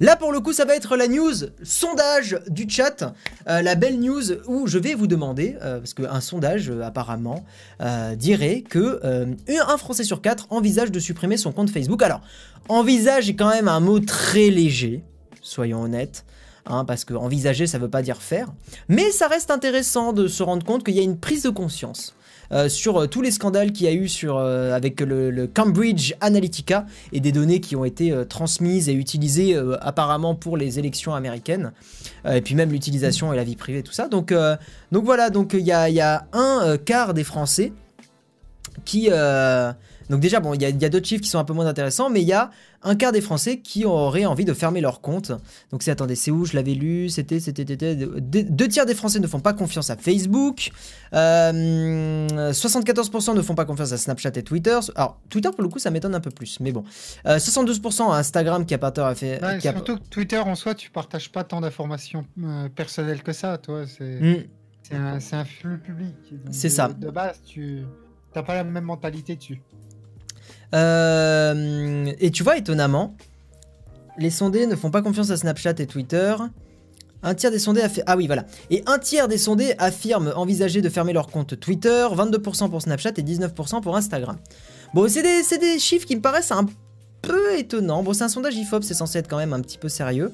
Là, pour le coup, ça va être la news sondage du chat, euh, la belle news où je vais vous demander, euh, parce qu'un sondage euh, apparemment euh, dirait que euh, un Français sur quatre envisage de supprimer son compte Facebook. Alors, envisage est quand même un mot très léger, soyons honnêtes. Hein, parce que envisager, ça veut pas dire faire. Mais ça reste intéressant de se rendre compte qu'il y a une prise de conscience euh, sur euh, tous les scandales qu'il y a eu sur, euh, avec le, Cambridge Analytica et des données qui ont été transmises et utilisées apparemment pour les élections américaines. Et puis même l'utilisation et la vie privée, tout ça. Donc, donc voilà, donc il y a, un quart des Français qui... donc déjà, bon, il y a, il y a d'autres chiffres qui sont un peu moins intéressants, mais il y a un quart des Français qui auraient envie de fermer leur compte. Donc c'est, attendez, c'est où? Je l'avais lu, c'était, c'était, c'était... Deux, tiers des Français ne font pas confiance à Facebook. Euh, 74% ne font pas confiance à Snapchat et Twitter. Alors, Twitter, pour le coup, ça m'étonne un peu plus, mais bon. Euh, 72% à Instagram qui a pas tort à faire... Ouais, a- Surtout que Twitter en soi, tu partages pas tant d'informations euh, personnelles que ça, toi. C'est Hmm. c'est un, un flux public. C'est ça. De base, tu n'as pas la même mentalité dessus. Euh, et tu vois, étonnamment, les sondés ne font pas confiance à Snapchat et Twitter. Un tiers des sondés affi- ah oui voilà et un tiers des sondés affirment envisager de fermer leur compte Twitter, 22% pour Snapchat et 19% pour Instagram. Bon c'est des, c'est des chiffres qui me paraissent un peu étonnants. Bon c'est un sondage Ifop, c'est censé être quand même un petit peu sérieux.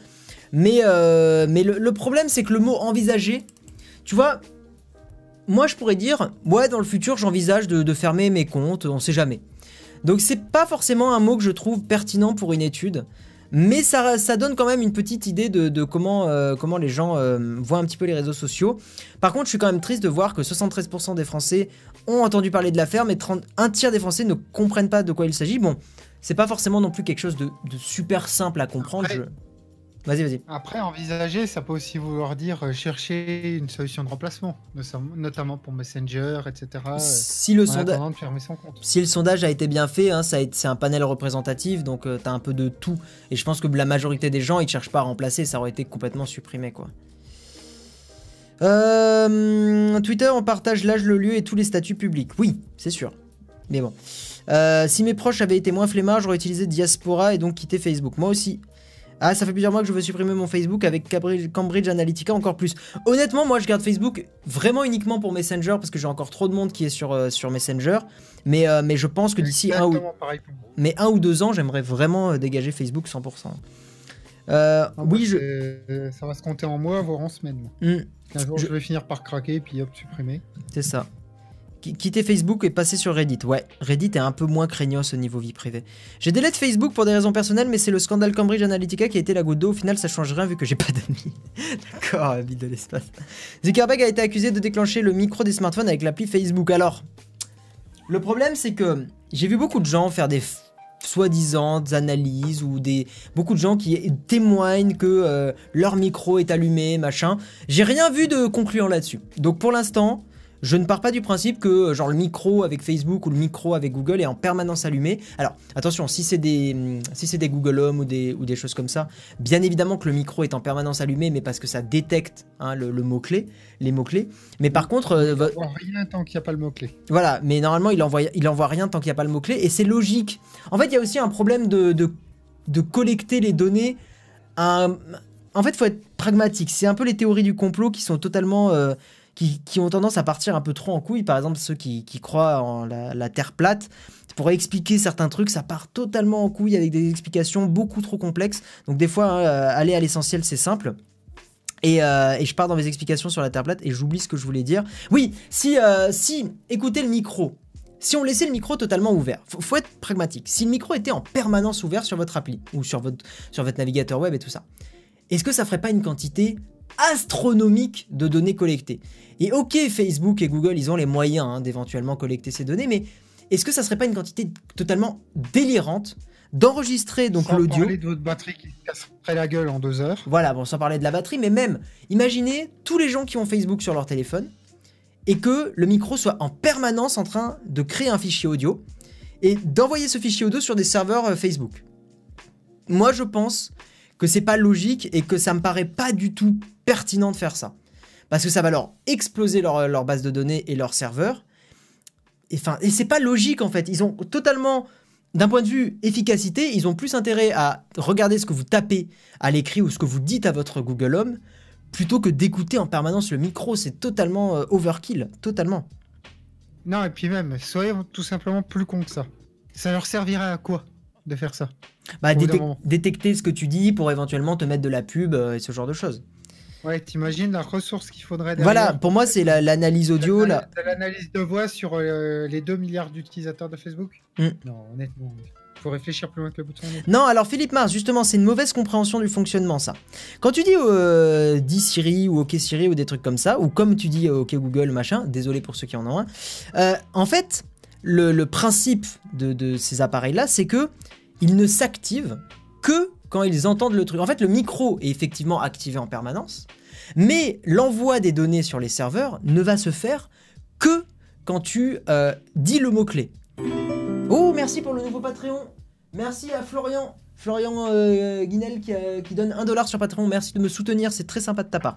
Mais, euh, mais le, problème c'est que le mot envisager, tu vois, moi je pourrais dire ouais dans le futur j'envisage de, de fermer mes comptes, on sait jamais. Donc c'est pas forcément un mot que je trouve pertinent pour une étude, mais ça, ça donne quand même une petite idée de, de comment, euh, comment les gens euh, voient un petit peu les réseaux sociaux. Par contre, je suis quand même triste de voir que 73% des Français ont entendu parler de l'affaire, mais 30 un tiers des Français ne comprennent pas de quoi il s'agit. Bon, c'est pas forcément non plus quelque chose de, de super simple à comprendre. Après- Vas-y, vas-y. Après, envisager, ça peut aussi vouloir dire euh, chercher une solution de remplacement, notam- notamment pour Messenger, etc. euh, Si le, en sonda- attendant de fermer son compte. si le sondage a été bien fait, hein, c'est un panel représentatif, donc euh, t'as un peu de tout. Et je pense que la majorité des gens, ils cherchent pas à remplacer, ça aurait été complètement supprimé, quoi. Euh, Twitter, on partage l'âge, le lieu et tous les statuts publics. Oui, c'est sûr. Mais bon. Euh, si mes proches avaient été moins flemmards, j'aurais utilisé Diaspora et donc quitté Facebook. Moi aussi. Ah, ça fait plusieurs mois que je veux supprimer mon Facebook avec Cambridge, Analytica encore plus. Honnêtement, moi je garde Facebook vraiment uniquement pour Messenger parce que j'ai encore trop de monde qui est sur, euh, sur Messenger. Mais, euh, mais je pense que d'ici un ou, mais un deux ans, j'aimerais vraiment euh, dégager Facebook 100%. Euh, Ah, oui, je. Ça va se compter en mois, voire en semaines. Hmm, Un jour, Je- je... vais finir par craquer, puis hop, supprimer. c'est ça. Qui- Quitter Facebook et passer sur Reddit. Ouais, Reddit est un peu moins craignos au niveau vie privée. J'ai délai Facebook pour des raisons personnelles, mais c'est le scandale Cambridge Analytica qui a été la goutte d'eau. Au final, ça change rien vu que j'ai pas d'amis. D'accord, vie de l'espace. Zuckerberg a été accusé de déclencher le micro des smartphones avec l'appli Facebook. Alors, le problème, c'est que j'ai vu beaucoup de gens faire des soi-disant analyses ou des beaucoup de gens qui témoignent que euh, leur micro est allumé, machin. J'ai rien vu de concluant là-dessus. Donc pour l'instant, je ne pars pas du principe que genre le micro avec Facebook ou le micro avec Google est en permanence allumé. Alors attention, si c'est des hum, si c'est des Google Home ou des ou des choses comme ça, bien évidemment que le micro est en permanence allumé, mais parce que ça détecte hein, le, le mot clé, les mots clés. Mais par contre, euh, Oh, rien tant qu'il n'y a pas le mot-clé. voilà, mais normalement, il envoie, il envoie rien tant qu'il n'y a pas le mot-clé, et c'est logique. En fait, il y a aussi un problème de, de, de collecter les données. En fait, il faut être pragmatique. C'est un peu les théories du complot qui sont totalement. euh, qui, ont tendance à partir un peu trop en couille. Par exemple, ceux qui, croient en la, Terre plate. Pour expliquer certains trucs, ça part totalement en couille avec des explications beaucoup trop complexes. Donc, des fois, hein, euh, aller à l'essentiel, c'est simple. Et, euh, et je pars dans mes explications sur la Terre plate et j'oublie ce que je voulais dire. Oui, si, euh, écoutez le micro, si on laissait le micro totalement ouvert, faut, faut être pragmatique. Si le micro était en permanence ouvert sur votre appli ou sur votre, sur votre navigateur web et tout ça, est-ce que ça ferait pas une quantité astronomique de données collectées Et ok, Facebook et Google, ils ont les moyens hein, d'éventuellement collecter ces données, mais est-ce que ça serait pas une quantité totalement délirante d'enregistrer donc Sans l'audio parler de votre batterie qui se casserait la gueule en deux heures. voilà, bon, sans parler de la batterie, mais même, imaginez tous les gens qui ont Facebook sur leur téléphone et que le micro soit en permanence en train de créer un fichier audio et d'envoyer ce fichier audio sur des serveurs euh, Facebook. Moi, je pense que c'est pas logique et que ça me paraît pas du tout pertinent de faire ça. Parce que ça va leur exploser leur, leur base de données et leur serveur. Et, enfin, et c'est pas logique en fait. Ils ont totalement, d'un point de vue efficacité, ils ont plus intérêt à regarder ce que vous tapez à l'écrit ou ce que vous dites à votre Google Home plutôt que d'écouter en permanence le micro. C'est totalement euh, overkill, totalement. Non, et puis même, soyons tout simplement plus cons que ça. Ça leur servirait à quoi? De faire ça Bah, détec- détecter ce que tu dis pour éventuellement te mettre de la pub euh, et ce genre de choses. Ouais, t'imagines la ressource qu'il faudrait derrière Voilà, pour moi, c'est la- l'analyse audio. Là. de l'analyse de voix sur euh, les 2 milliards d'utilisateurs de Facebook Mm. Non, honnêtement, faut réfléchir plus loin que le bouton. Non, alors Philippe Mars, justement, c'est une mauvaise compréhension du fonctionnement, ça. Quand tu dis euh, dis Siri ou OK Siri ou des trucs comme ça, ou comme tu dis euh, OK Google, machin, désolé pour ceux qui en ont un, euh, en fait, le, principe de, ces appareils-là, c'est que ils ne s'activent que quand ils entendent le truc. En fait, le micro est effectivement activé en permanence, mais l'envoi des données sur les serveurs ne va se faire que quand tu euh, dis le mot-clé. Oh, merci pour le nouveau Patreon. Merci à Florian. Florian euh, Guinel qui, euh, qui donne 1 dollar sur Patreon. Merci de me soutenir, c'est très sympa de ta part.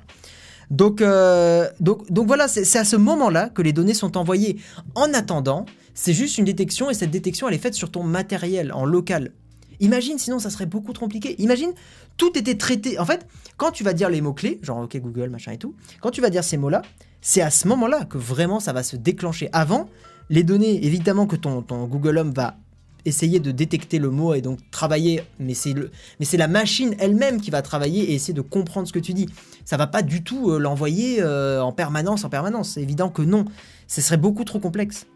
Donc, euh, donc, donc voilà, c'est à ce moment-là que les données sont envoyées. En attendant, c'est juste une détection et cette détection, elle est faite sur ton matériel, en local. Imagine, sinon ça serait beaucoup trop compliqué. Imagine, tout était traité. En fait, quand tu vas dire les mots-clés, genre OK Google, machin et tout, quand tu vas dire ces mots-là, c'est à ce moment-là que vraiment ça va se déclencher. Avant, les données, évidemment que ton, ton Google Home va essayer de détecter le mot et donc travailler, mais c'est le, mais c'est la machine elle-même qui va travailler et essayer de comprendre ce que tu dis. Ça va pas du tout euh, l'envoyer euh, en permanence, en permanence. C'est évident que non. Ce serait beaucoup trop complexe.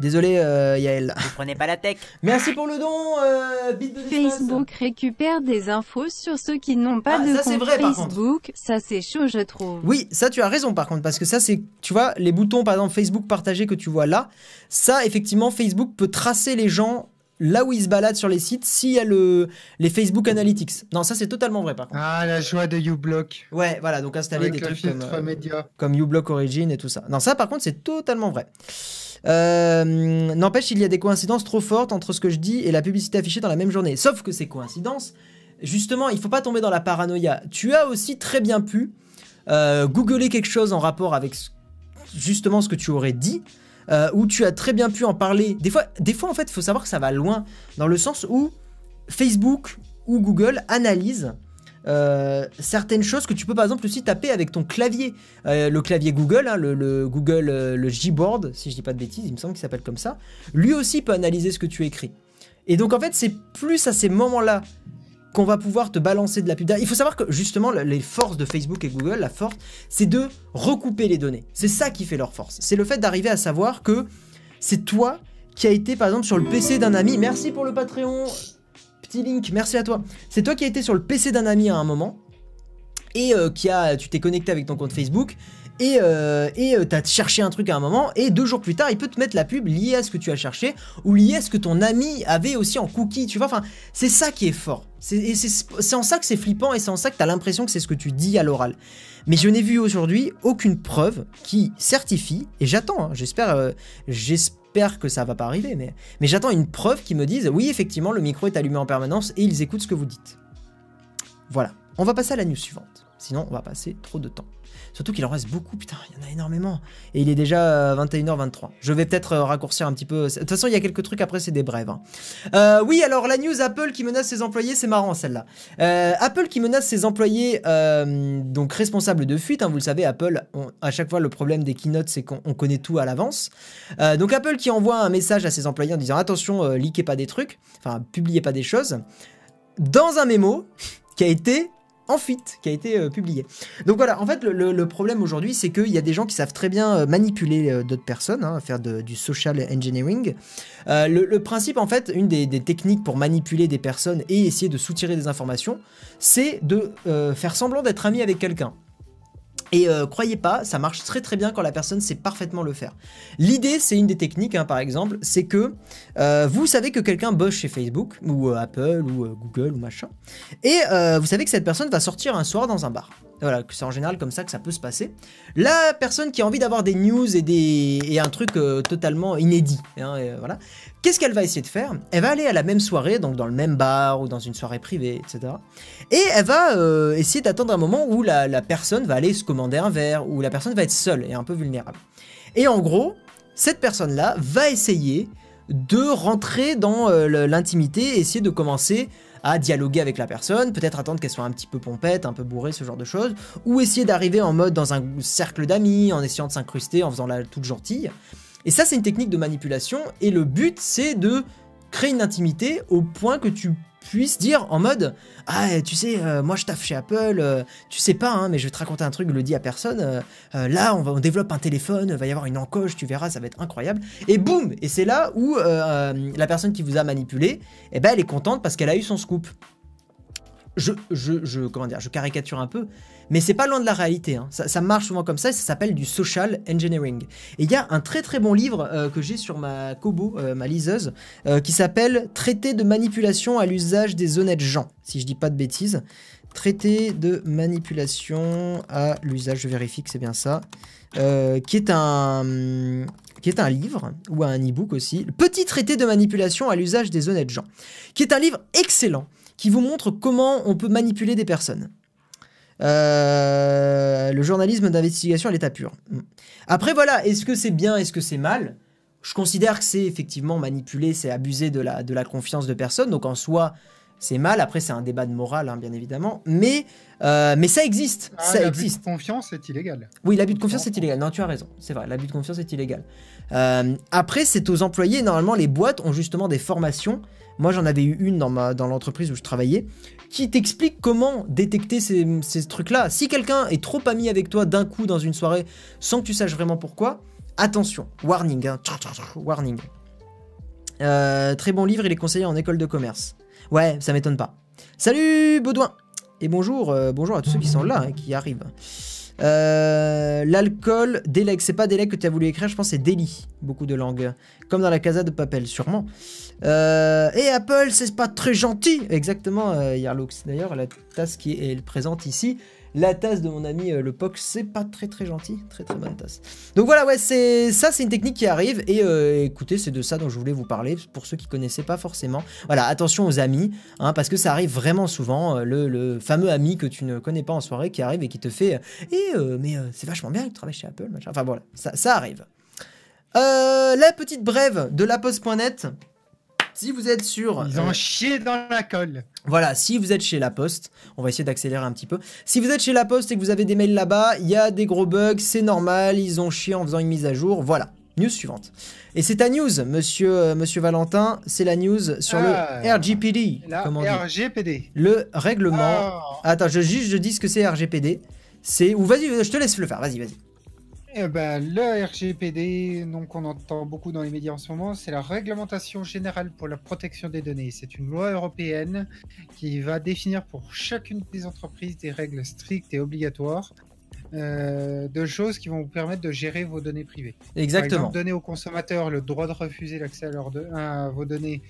Désolé, euh, Yael. Vous prenez pas la tech Merci pour le don, euh, Bit de l'espace. Facebook récupère des infos sur ceux qui n'ont pas Ah, de ça, c'est compte vrai, par. Facebook. Ça, c'est chaud, je trouve. Oui, ça tu as raison par contre, parce que ça c'est, tu vois, les boutons par exemple Facebook partagé que tu vois là, ça effectivement Facebook peut tracer les gens là où ils se baladent sur les sites s'il y a le, les Facebook Analytics. Non, ça c'est totalement vrai par contre. Ah, la joie de uBlock. Ouais, voilà, donc installer Avec des trucs comme, euh, comme uBlock Origin et tout ça. Non, ça par contre c'est totalement vrai. Euh, N'empêche, il y a des coïncidences trop fortes entre ce que je dis et la publicité affichée dans la même journée. Sauf que ces coïncidences, justement, il faut pas tomber dans la paranoïa. Tu as aussi très bien pu euh, googler quelque chose en rapport avec justement ce que tu aurais dit. euh, où tu as très bien pu en parler. Des fois, des fois en fait, il faut savoir que ça va loin, dans le sens où Facebook ou Google analysent euh, certaines choses que tu peux par exemple aussi taper avec ton clavier. Euh, le clavier Google, hein, le, le Google, euh, le Gboard, si je dis pas de bêtises, il me semble qu'il s'appelle comme ça, lui aussi peut analyser ce que tu écris. Et donc en fait, c'est plus à ces moments-là qu'on va pouvoir te balancer de la pub. Il faut savoir que justement, le- les forces de Facebook et Google, la force, c'est de recouper les données. C'est ça qui fait leur force. C'est le fait d'arriver à savoir que c'est toi qui a été par exemple sur le PC d'un ami. Merci pour le Patreon. Petit link, merci à toi. C'est toi qui a été sur le PC d'un ami à un moment et euh, qui a, tu t'es connecté avec ton compte Facebook et euh, et euh, cherché un truc à un moment et deux jours plus tard il peut te mettre la pub liée à ce que tu as cherché ou liée à ce que ton ami avait aussi en cookie tu vois. Enfin c'est ça qui est fort. C'est en ça que c'est flippant et c'est en ça que t'as l'impression que c'est ce que tu dis à l'oral. Mais je n'ai vu aujourd'hui aucune preuve qui certifie et j'attends hein, j'espère euh, j'espère que ça va pas arriver mais mais j'attends une preuve qui me dise oui effectivement le micro est allumé en permanence et ils écoutent ce que vous dites. Voilà. On va passer à la news suivante. Sinon on va passer trop de temps Surtout qu'il en reste beaucoup, putain, il y en a énormément. Et il est déjà euh, 21h23. Je vais peut-être euh, raccourcir un petit peu. De toute façon, il y a quelques trucs après, c'est des brèves. hein. Euh, oui, alors la news Apple qui menace ses employés, c'est marrant celle-là. Euh, Apple qui menace ses employés, euh, donc responsables de fuite. hein, vous le savez, Apple, à chaque fois, le problème des keynotes, c'est qu'on on connaît tout à l'avance. Euh, donc Apple qui envoie un message à ses employés en disant attention, euh, leakez pas des trucs, enfin, publiez pas des choses, dans un mémo qui a été en fuite, qui a été euh, publié. Donc voilà, en fait, le, problème aujourd'hui, c'est qu'il y a des gens qui savent très bien euh, manipuler euh, d'autres personnes, hein, faire du social engineering. Le, principe, en fait, une des, des techniques pour manipuler des personnes et essayer de soutirer des informations, c'est de faire semblant d'être ami avec quelqu'un. Et euh, croyez pas, ça marche très très bien quand la personne sait parfaitement le faire. L'idée, c'est une des techniques, hein, par exemple, c'est que euh, vous savez que quelqu'un bosse chez Facebook, ou euh, Apple, ou Google, ou machin, et vous savez que cette personne va sortir un soir dans un bar. Voilà, c'est en général comme ça que ça peut se passer. La personne qui a envie d'avoir des news et, des, et un truc euh, totalement inédit, hein, euh, voilà. Qu'est-ce qu'elle va essayer de faire? Elle va aller à la même soirée, donc dans le même bar ou dans une soirée privée, etc. Et elle va euh, essayer d'attendre un moment où la, la personne va aller se commander un verre, où la personne va être seule et un peu vulnérable. Et en gros, cette personne-là va essayer de rentrer dans l'intimité et essayer de commencer à dialoguer avec la personne, peut-être attendre qu'elle soit un petit peu pompette, un peu bourrée, ce genre de choses, ou essayer d'arriver en mode dans un cercle d'amis, en essayant de s'incruster, en faisant la toute gentille. Et ça, c'est une technique de manipulation, et le but, c'est de créer une intimité au point que tu puisses dire en mode ah tu sais euh, moi je taffe chez Apple euh, tu sais pas hein, mais je vais te raconter un truc je le dis à personne euh, là on va on développe un téléphone va y avoir une encoche tu verras ça va être incroyable. Et boum! Et c'est là où la personne qui vous a manipulé eh ben elle est contente parce qu'elle a eu son scoop je, je, dire, je caricature un peu, mais c'est pas loin de la réalité. hein. Ça, marche souvent comme ça et ça s'appelle du social engineering. Et il y a un très très bon livre euh, que j'ai sur ma Kobo, euh, ma liseuse, euh, qui s'appelle Traité de manipulation à l'usage des honnêtes gens, si je dis pas de bêtises. Traité de manipulation à l'usage, je vérifie que c'est bien ça, qui est un qui est un livre ou un e-book aussi, Petit traité de manipulation à l'usage des honnêtes gens, qui est un livre excellent qui vous montre comment on peut manipuler des personnes. Euh, le journalisme d'investigation à l'état pur. Mm. Après voilà, est-ce que c'est bien, est-ce que c'est mal? Je considère que c'est effectivement manipuler, c'est abuser de la, de la confiance de personne, donc en soi c'est mal, après c'est un débat de morale hein, bien évidemment, mais, euh, mais ça existe, Ah, ça l'abus existe. de confiance est illégal. Oui, l'abus de confiance est illégal. Non, tu as raison. C'est vrai, l'abus de confiance est illégal. Euh, après, c'est aux employés. Normalement, les boîtes ont justement des formations. Moi, j'en avais eu une dans, ma, dans l'entreprise où je travaillais qui t'explique comment détecter ces, ces trucs-là. Si quelqu'un est trop ami avec toi d'un coup dans une soirée sans que tu saches vraiment pourquoi, attention. Warning. hein. Warning. Euh, très bon livre, il est conseillé en école de commerce. Ouais, ça m'étonne pas. Salut Baudouin Et bonjour, euh, bonjour à tous ceux qui sont là, hein, qui arrivent. Euh, L'alcool, délègue, c'est pas délègue que tu as voulu écrire, je pense c'est délit, beaucoup de langues. Comme dans la Casa de Papel, sûrement. Euh, et Apple, c'est pas très gentil Exactement, Yarlux. D'ailleurs, la tasse qui est présente ici, la tasse de mon ami euh, le POC, c'est pas très très gentil. Très très bonne tasse. Donc voilà, ouais, c'est ça, c'est une technique qui arrive. Et euh, écoutez, c'est de ça dont je voulais vous parler, pour ceux qui connaissaient pas forcément. Voilà, attention aux amis, hein, parce que ça arrive vraiment souvent. euh, le, fameux ami que tu ne connais pas en soirée qui arrive et qui te fait « Eh, mais c'est vachement bien que tu travailles chez Apple, machin. » Enfin voilà, ça, arrive. La petite brève de laposte.net. Si vous êtes sur... Ils ont euh, chié dans la colle. voilà, si vous êtes chez La Poste, on va essayer d'accélérer un petit peu. Si vous êtes chez La Poste et que vous avez des mails là-bas, il y a des gros bugs, c'est normal, ils ont chié en faisant une mise à jour, voilà. News suivante. Et c'est ta news, monsieur, euh, monsieur Valentin. C'est la news sur Ah, le RGPD. La comme on dit. RGPD. Le règlement. Ah, Attends, je, juste je dis ce que c'est RGPD. C'est. Ou vas-y, je te laisse le faire. Vas-y, vas-y. Eh ben, le RGPD, donc on entend beaucoup dans les médias en ce moment, c'est la réglementation générale pour la protection des données. C'est une loi européenne qui va définir pour chacune des entreprises des règles strictes et obligatoires euh, de choses qui vont vous permettre de gérer vos données privées. Exactement. exemple, donner aux consommateurs le droit de refuser l'accès à, de- à vos données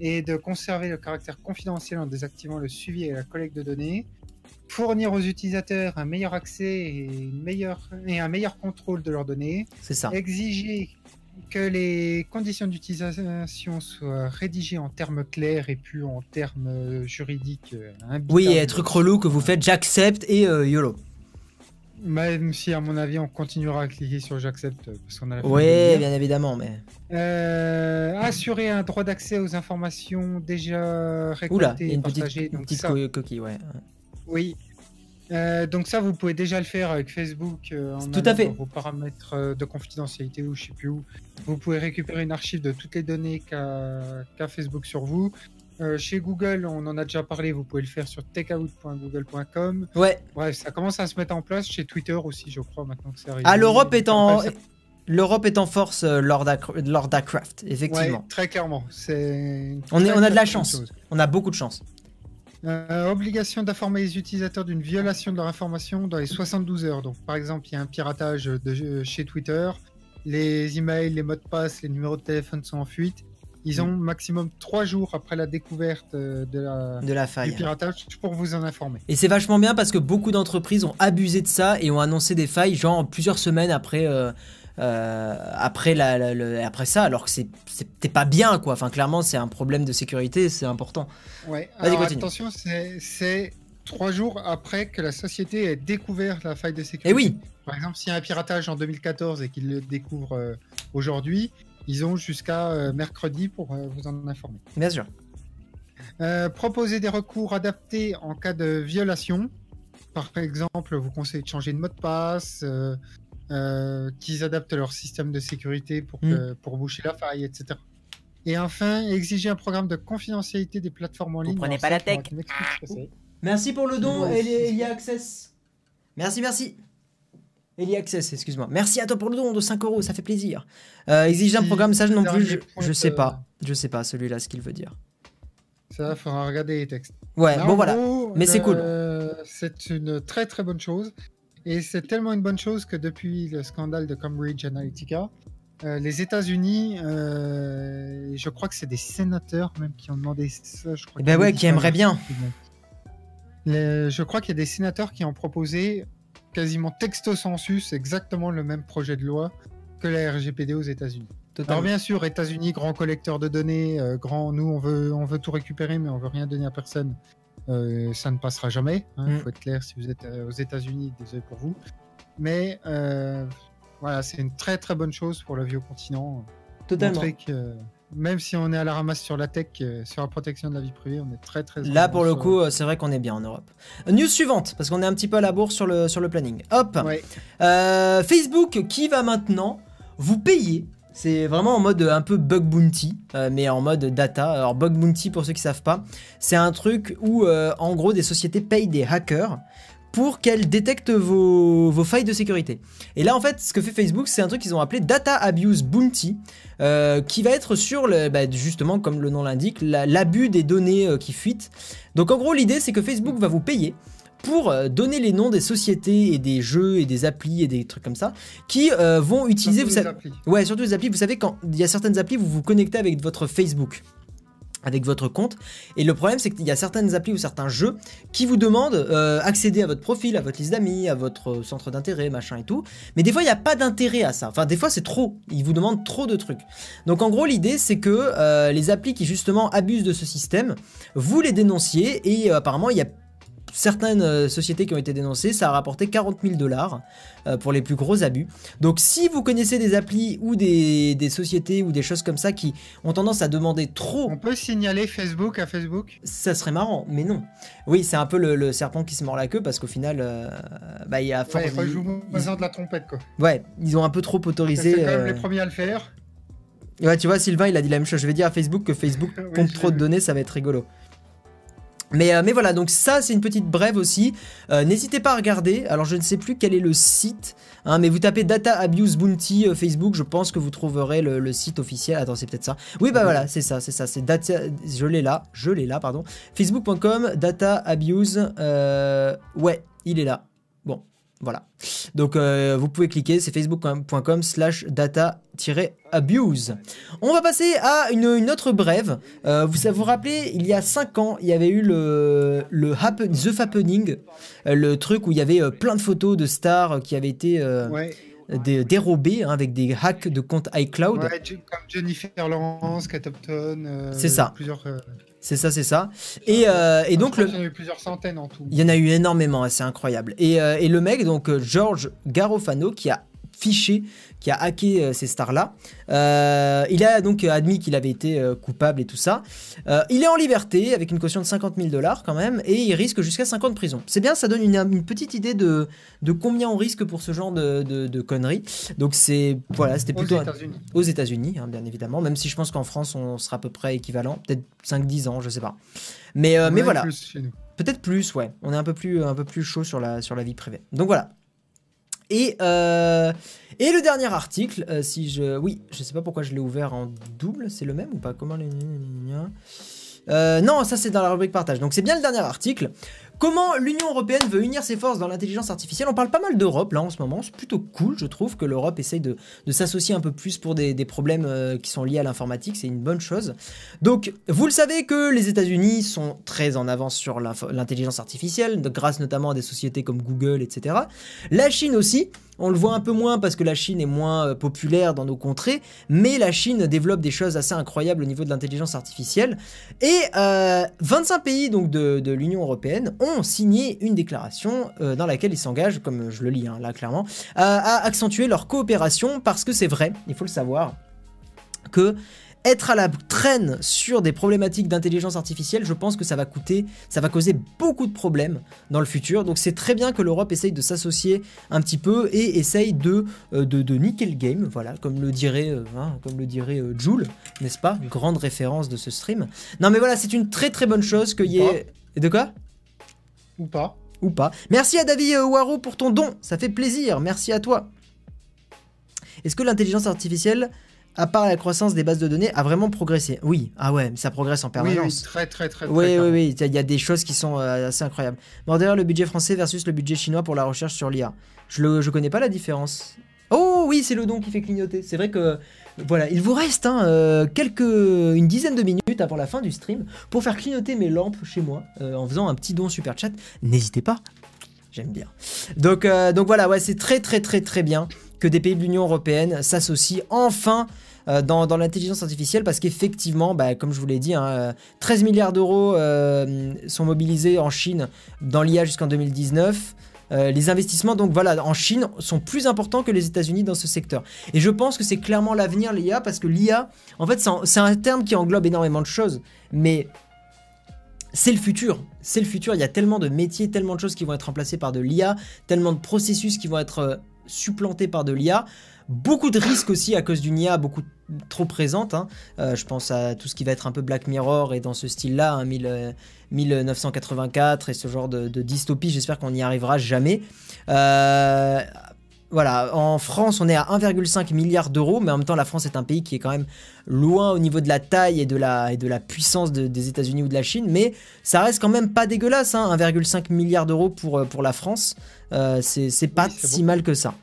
et de conserver le caractère confidentiel en désactivant le suivi et la collecte de données. Fournir aux utilisateurs un meilleur accès et, une meilleure, et un meilleur contrôle de leurs données. C'est ça. Exiger que les conditions d'utilisation soient rédigées en termes clairs et plus en termes juridiques. euh, Oui, et truc relou que vous faites, j'accepte et euh, YOLO. Même si, à mon avis, on continuera à cliquer sur j'accepte euh, parce qu'on a la flemme de le Oui, bien évidemment, mais. Euh, assurer un droit d'accès aux informations déjà Oula, récoltées il y a et une petite, partagées. une petite ça, co- coquille, ouais. Oui. Euh, donc ça, vous pouvez déjà le faire avec Facebook euh, en Tout à fait. dans vos paramètres euh, de confidentialité ou je sais plus où. Vous pouvez récupérer une archive de toutes les données qu'a qu'a Facebook sur vous. Euh, chez Google, on en a déjà parlé, vous pouvez le faire sur takeout.google.com. Ouais. Bref, ça commence à se mettre en place chez Twitter aussi, je crois, maintenant que c'est arrivé. Ah, l'Europe est en. L'Europe est en force lors d'Acra- lors d'Acraft, effectivement. Ouais, très clairement. Une On est- on a de la chance. chose. On a beaucoup de chance. Euh, obligation d'informer les utilisateurs d'une violation de leur information dans les 72 heures. Donc, par exemple, il y a un piratage de chez Twitter, les emails, les mots de passe, les numéros de téléphone sont en fuite. Ils ont maximum 3 jours après la découverte euh, de la, De la du faille. piratage pour vous en informer. Et c'est vachement bien parce que beaucoup d'entreprises ont abusé de ça et ont annoncé des failles, genre plusieurs semaines après, euh, euh, après, la, la- le- après ça, alors que c'était pas bien, quoi. Enfin, clairement, c'est un problème de sécurité, c'est important. Ouais. Vas-y, Alors, continue. attention, c'est- 3 jours après que la société ait découvert la faille de sécurité. Et oui, Par exemple, s'il y a un piratage en 2014 et qu'ils le découvrent euh, aujourd'hui, ils ont jusqu'à euh, mercredi pour vous en informer. bien sûr. Proposer des recours adaptés en cas de violation. Par exemple, vous conseillez de changer de mot de passe, euh, qu'ils adaptent leur système de sécurité pour, que- pour boucher la faille, etc. Et enfin, exiger un programme de confidentialité des plateformes en Vous ligne. prenez Alors pas la tech. Merci pour le don, Ouais. Eli- Elia Access. Merci, merci. Eli Access, excuse-moi. Merci à toi pour le don de 5 euros, ça fait plaisir. Euh, exiger un programme, ça non plus, je, je sais pas. Je sais pas celui-là ce qu'il veut dire. Ça, faudra regarder les textes. Ouais, bon voilà. gros, Mais c'est cool. euh, C'est une très très bonne chose. Et c'est tellement une bonne chose que depuis le scandale de Cambridge Analytica, euh, les États-Unis, euh, je crois que c'est des sénateurs même qui ont demandé ça. Je crois Eh ben ouais, qui aimeraient bien. Les- je crois qu'il y a des sénateurs qui ont proposé quasiment texto sensus exactement le même projet de loi que la RGPD aux États-Unis. Alors bien sûr, États-Unis, grand collecteur de données, euh, grand, nous on veut, on veut tout récupérer, mais on veut rien donner à personne. Euh, ça ne passera jamais. Il Mm. faut être clair, si vous êtes euh, aux États-Unis, désolé pour vous. Mais euh, voilà, c'est une très très bonne chose pour le vieux continent. Totalement. Que même si on est à la ramasse sur la tech, sur la protection de la vie privée, on est très très. Là, pour le coup, c'est vrai qu'on est bien en Europe. News suivante, parce qu'on est un petit peu à la bourse sur le, sur le planning. Hop ouais. Euh, Facebook qui va maintenant vous payer. C'est vraiment en mode un peu bug bounty, euh, mais en mode data. Alors bug bounty, pour ceux qui savent pas, c'est un truc où euh, en gros des sociétés payent des hackers pour qu'elles détectent vos, failles de sécurité. Et là en fait, ce que fait Facebook, c'est un truc qu'ils ont appelé Data Abuse Bounty, euh, qui va être sur bah, justement comme le nom l'indique, la- l'abus des données qui fuitent. Donc en gros l'idée c'est que Facebook va vous payer pour euh, donner les noms des sociétés et des jeux et des applis et des trucs comme ça qui euh, vont utiliser vous les savez, applis. ouais surtout les applis. Vous savez quand il y a certaines applis vous vous connectez avec votre Facebook avec votre compte. Et le problème c'est qu'il y a certaines applis ou certains jeux qui vous demandent euh, accéder à votre profil à votre liste d'amis à votre centre d'intérêt machin et tout. Mais des fois il n'y a pas d'intérêt à ça. Enfin des fois c'est trop. Ils vous demandent trop de trucs. Donc en gros l'idée c'est que euh, les applis qui justement abusent de ce système vous les dénonciez et euh, apparemment il y a certaines euh, sociétés qui ont été dénoncées, ça a rapporté 40 000 dollars euh, pour les plus gros abus. Donc si vous connaissez des applis ou des, des sociétés ou des choses comme ça qui ont tendance à demander trop, On peut signaler Facebook à Facebook? Ça serait marrant, mais non. Oui, c'est un peu le, le serpent qui se mord la queue parce qu'au final, euh, bah, il y a force- Ouais, ils- rejoue-moi-en de la trompette, quoi. ouais, ils ont un peu trop C'est autorisé. quand même euh, les premiers à le faire. Ouais, tu vois, Sylvain, il a dit la même chose. Je vais dire à Facebook que Facebook Oui, je trop de données, ça va être rigolo. Mais, euh, mais voilà, donc ça, c'est une petite brève aussi. Euh, N'hésitez pas à regarder. Alors, je ne sais plus quel est le site, hein, mais vous tapez Data Abuse Bounty euh, Facebook, je pense que vous trouverez le, site officiel. Attends, c'est peut-être ça. Oui, bah voilà, c'est ça, c'est ça. C'est Data. Je l'ai là, je l'ai là, pardon. Facebook.com, Data Abuse. ouais, il est là. Voilà. Donc, euh, vous pouvez cliquer, c'est facebook.com slash data-abuse. On va passer à une, une autre brève. Euh, vous vous rappelez, il y a 5 ans, il y avait eu le, le happen- The Fappening, euh, le truc où il y avait plein de photos de stars qui avaient été euh, Ouais. hein, avec des hacks de compte iCloud. Ouais, comme Jennifer Lawrence, Kate Upton. euh, C'est ça. Plusieurs. euh, C'est ça, c'est ça. Et, euh, et donc, le, qu'il y en a eu plusieurs centaines en tout. Il y en a eu énormément, c'est incroyable. Et, euh, et le mec, donc euh, George Garofano, qui a fiché, qui a hacké euh, ces stars-là, euh, il a donc admis qu'il avait été euh, coupable et tout ça. Euh, il est en liberté avec une caution de 50 000 dollars quand même, et il risque jusqu'à 5 ans de prison. C'est bien, ça donne une, une petite idée de, de combien on risque pour ce genre de, de- de conneries. Donc c'est voilà, c'était Aux plutôt aux États-Unis, hein, bien évidemment, même si je pense qu'en France on sera à peu près équivalent, peut-être 5-10 ans, je sais pas. Mais, euh, mais voilà. plus chez nous. Peut-être plus, ouais. On est un peu plus, un peu plus chaud sur la, sur la vie privée. Donc voilà. Et, euh, et le dernier article, euh, si je... Oui, je sais pas pourquoi je l'ai ouvert en double, c'est le même ou pas? Comment les... Euh, non, ça c'est dans la rubrique partage. Donc c'est bien le dernier article. Comment l'Union européenne veut unir ses forces dans l'intelligence artificielle? On parle pas mal d'Europe là en ce moment. C'est plutôt cool, je trouve, que l'Europe essaye de, s'associer un peu plus pour des, problèmes euh, qui sont liés à l'informatique. C'est une bonne chose. Donc, vous le savez que les États-Unis sont très en avance sur l'intelligence artificielle, grâce notamment à des sociétés comme Google, etc. La Chine aussi. On le voit un peu moins parce que la Chine est moins euh, populaire dans nos contrées, mais la Chine développe des choses assez incroyables au niveau de l'intelligence artificielle. Et euh, 25 pays donc de, l'Union européenne ont signé une déclaration euh, dans laquelle ils s'engagent, comme je le lis hein, là clairement, à accentuer leur coopération parce que c'est vrai, il faut le savoir, que être à la traîne sur des problématiques d'intelligence artificielle, je pense que ça va coûter, ça va causer beaucoup de problèmes dans le futur. Donc c'est très bien que l'Europe essaye de s'associer un petit peu et essaye de, euh, de, de niquer le game, voilà, comme le dirait, euh, hein, comme le dirait euh, Joule, n'est-ce pas? Grande référence de ce stream. Non mais voilà, c'est une très très bonne chose qu'il y ait... De quoi? Ou pas. ou pas. Merci à David Waro pour ton don, ça fait plaisir, merci à toi. Est-ce que l'intelligence artificielle, à part la croissance des bases de données, a vraiment progressé Oui, ah ouais, mais ça progresse en permanence. oui, très, très, très, très. Oui, oui, oui, il y a des choses qui sont euh, assez incroyables. Bon, d'ailleurs, le budget français versus le budget chinois pour la recherche sur l'IA. Je ne je connais pas la différence. Oh oui, c'est le don qui fait clignoter. C'est vrai que, voilà, il vous reste hein, euh, quelques, une dizaine de minutes avant la fin du stream pour faire clignoter mes lampes chez moi euh, en faisant un petit don super chat. N'hésitez pas, j'aime bien. Donc, euh, donc voilà, ouais, c'est très très très très bien que des pays de l'Union européenne s'associent enfin euh, dans, l'intelligence artificielle parce qu'effectivement, bah, comme je vous l'ai dit, hein, euh, 13 milliards d'euros euh, sont mobilisés en Chine dans l'IA jusqu'en 2019. Euh, les investissements, donc voilà, en Chine sont plus importants que les États-Unis dans ce secteur. Et je pense que c'est clairement l'avenir, l'IA, parce que l'IA, en fait, c'est un- un terme qui englobe énormément de choses, mais c'est le futur. C'est le futur. Il y a tellement de métiers, tellement de choses qui vont être remplacées par de l'IA, tellement de processus qui vont être supplantés par de l'IA. Beaucoup de risques aussi à cause d'une IA beaucoup trop présente. hein. Euh, je pense à tout ce qui va être un peu Black Mirror et dans ce style-là, hein, 1000, euh, 1984 et ce genre de, de dystopie. J'espère qu'on n'y arrivera jamais. Euh, voilà, en France, on est à 1,5 milliard d'euros, mais en même temps, la France est un pays qui est quand même loin au niveau de la taille et de la, et de la puissance de- des États-Unis ou de la Chine, mais ça reste quand même pas dégueulasse, hein, 1,5 milliard d'euros pour, euh, pour la France. Euh, c'est pas si mal que ça.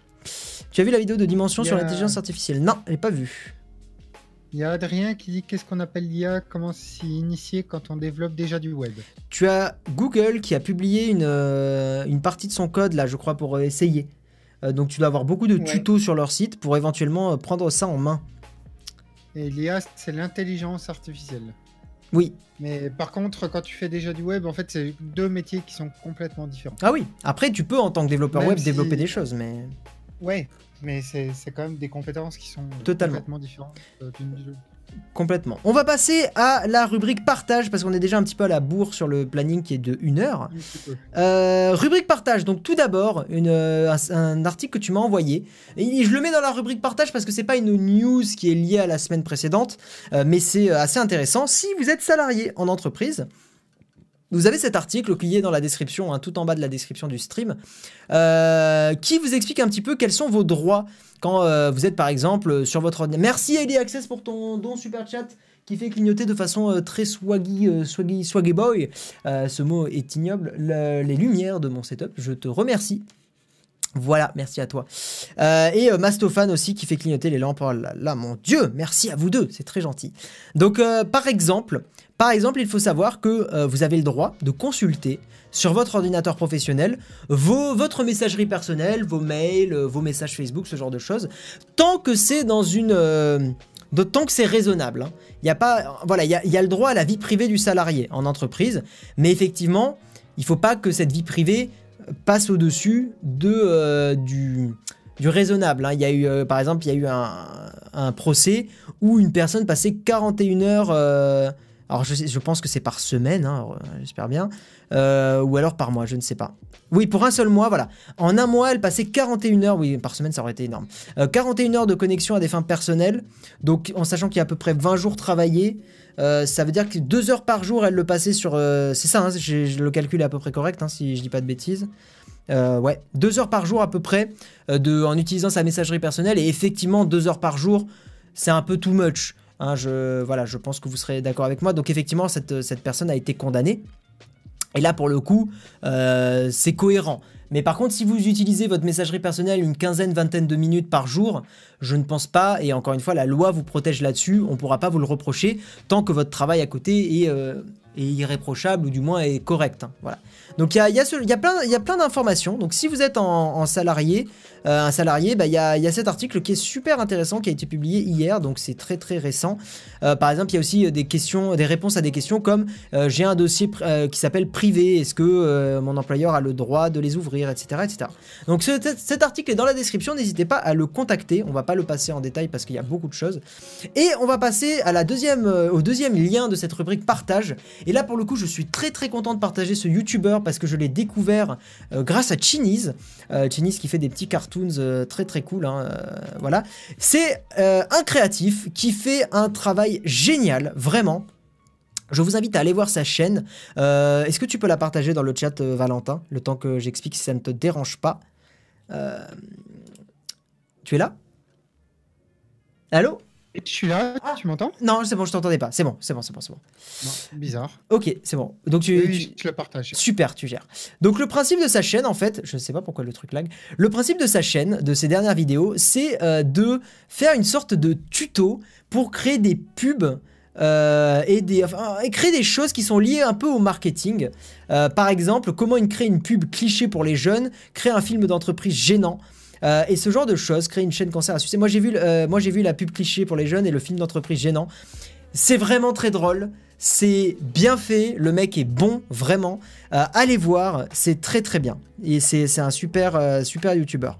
Tu as vu la vidéo de Dimension sur l'intelligence artificielle? Non, je l'ai pas vue. Il y a Adrien qui dit qu'est-ce qu'on appelle l'IA, comment s'y initier quand on développe déjà du web? Tu as Google qui a publié une, euh, une partie de son code, là, je crois, pour essayer. Euh, donc tu dois avoir beaucoup de Ouais. tutos sur leur site pour éventuellement euh, prendre ça en main. Et l'IA, c'est l'intelligence artificielle. Oui. Mais par contre, quand tu fais déjà du web, en fait, c'est deux métiers qui sont complètement différents. Ah oui. Après, tu peux en tant que développeur Même web si- développer des choses, mais Ouais, mais c'est quand même des compétences qui sont Totalement. complètement différentes euh, d'une. Complètement. On va passer à la rubrique partage parce qu'on est déjà un petit peu à la bourre sur le planning qui est de 1 heure. Euh, rubrique partage. Donc tout d'abord, une, euh, un, un article que tu m'as envoyé. Et je le mets dans la rubrique partage parce que c'est pas une news qui est liée à la semaine précédente, euh, mais c'est assez intéressant. Si vous êtes salarié en entreprise, vous avez cet article qui est dans la description, hein, tout en bas de la description du stream, euh, qui vous explique un petit peu quels sont vos droits quand euh, vous êtes par exemple sur votre ordinateur. Merci Ellie Access pour ton don super chat qui fait clignoter de façon euh, très swaggy, swaggy, swaggy boy. Ce mot est ignoble. Le- les lumières de mon setup, je te remercie. Voilà, merci à toi. Euh, et euh, Mastofan aussi qui fait clignoter les lampes. Oh là là, mon Dieu, merci à vous deux, c'est très gentil. Donc, euh, par exemple, par exemple, il faut savoir que euh, vous avez le droit de consulter sur votre ordinateur professionnel vos, votre messagerie personnelle, vos mails, vos messages Facebook, ce genre de choses, tant que c'est dans une, euh, de- tant que c'est raisonnable. hein. Il y a pas, voilà, il y a, le droit à la vie privée du salarié en entreprise, mais effectivement, il faut pas que cette vie privée passe au-dessus de, euh, du, raisonnable. hein. Il y a eu, euh, par exemple, il y a eu un, un procès où une personne passait 41 heures. Euh, alors, je, pense que c'est par semaine, hein, euh, j'espère bien. euh, ou alors par mois, je ne sais pas. Oui, pour un seul mois, voilà. En un mois, elle passait 41 heures. Oui, par semaine, ça aurait été énorme. Euh, 41 heures de connexion à des fins personnelles. Donc, en sachant qu'il y a à peu près 20 jours travaillés, euh, ça veut dire que 2 heures par jour, elle le passait sur. euh, c'est ça, hein, le calcul est à peu près correct, hein, si je dis pas de bêtises. Euh, ouais, 2 heures par jour à peu près euh, en utilisant sa messagerie personnelle. Et effectivement, 2 heures par jour, c'est un peu too much. Hein, je, pense que vous serez d'accord avec moi. Donc, effectivement, cette, cette personne a été condamnée. Et là, pour le coup, euh, c'est cohérent. Mais par contre, si vous utilisez votre messagerie personnelle une quinzaine, vingtaine de minutes par jour, je ne pense pas, et encore une fois, la loi vous protège là-dessus, on ne pourra pas vous le reprocher tant que votre travail à côté est, euh, irréprochable ou du moins est correct. hein, voilà. Donc il y a, plein, d'informations. Donc si vous êtes en, salarié, euh, un salarié, bah, il y, a, cet article qui est super intéressant, qui a été publié hier, donc c'est très très récent. Euh, par exemple, il y a aussi des questions, des réponses à des questions comme euh, j'ai un dossier euh, qui s'appelle privé, est-ce que euh, mon employeur a le droit de les ouvrir, etc. etc. Donc ce- cet- article est dans la description, n'hésitez pas à le contacter, on va pas le passer en détail parce qu'il y a beaucoup de choses. Et on va passer euh, au deuxième lien de cette rubrique partage. Et là pour le coup je suis très très content de partager ce youtubeur parce que je l'ai découvert euh, grâce à Chiniz. Euh, Chiniz qui fait des petits cartoons euh, très très cool, hein, euh, voilà. C'est un créatif qui fait un travail génial, vraiment. Je vous invite à aller voir sa chaîne. Est-ce que tu peux la partager dans le chat, Valentin, le temps que j'explique si ça ne te dérange pas? Tu es là? Allô? Je suis là, Ah. tu m'entends Non, c'est bon, je t'entendais pas. C'est bon, c'est bon, c'est bon, c'est bon. Non, bizarre. Ok, c'est bon. Donc tu, Oui, tu- je le partage. Super, tu gères. Donc le principe de sa chaîne, en fait, je ne sais pas pourquoi le truc lag. Le principe de sa chaîne, de ses dernières vidéos, c'est euh, de faire une sorte de tuto pour créer des pubs. euh, et, des, enfin, et créer des choses qui sont liées un peu au marketing. Euh, par exemple, comment créer une pub cliché pour les jeunes, créer un film d'entreprise gênant. Euh, et ce genre de choses, créer une chaîne concert à succès. Moi j'ai vu, euh, vu la pub cliché pour les jeunes et le film d'entreprise gênant. C'est vraiment très drôle. C'est bien fait. Le mec est bon, vraiment. Euh, allez voir, c'est très très bien. Et c'est c'est un super, euh, super youtubeur.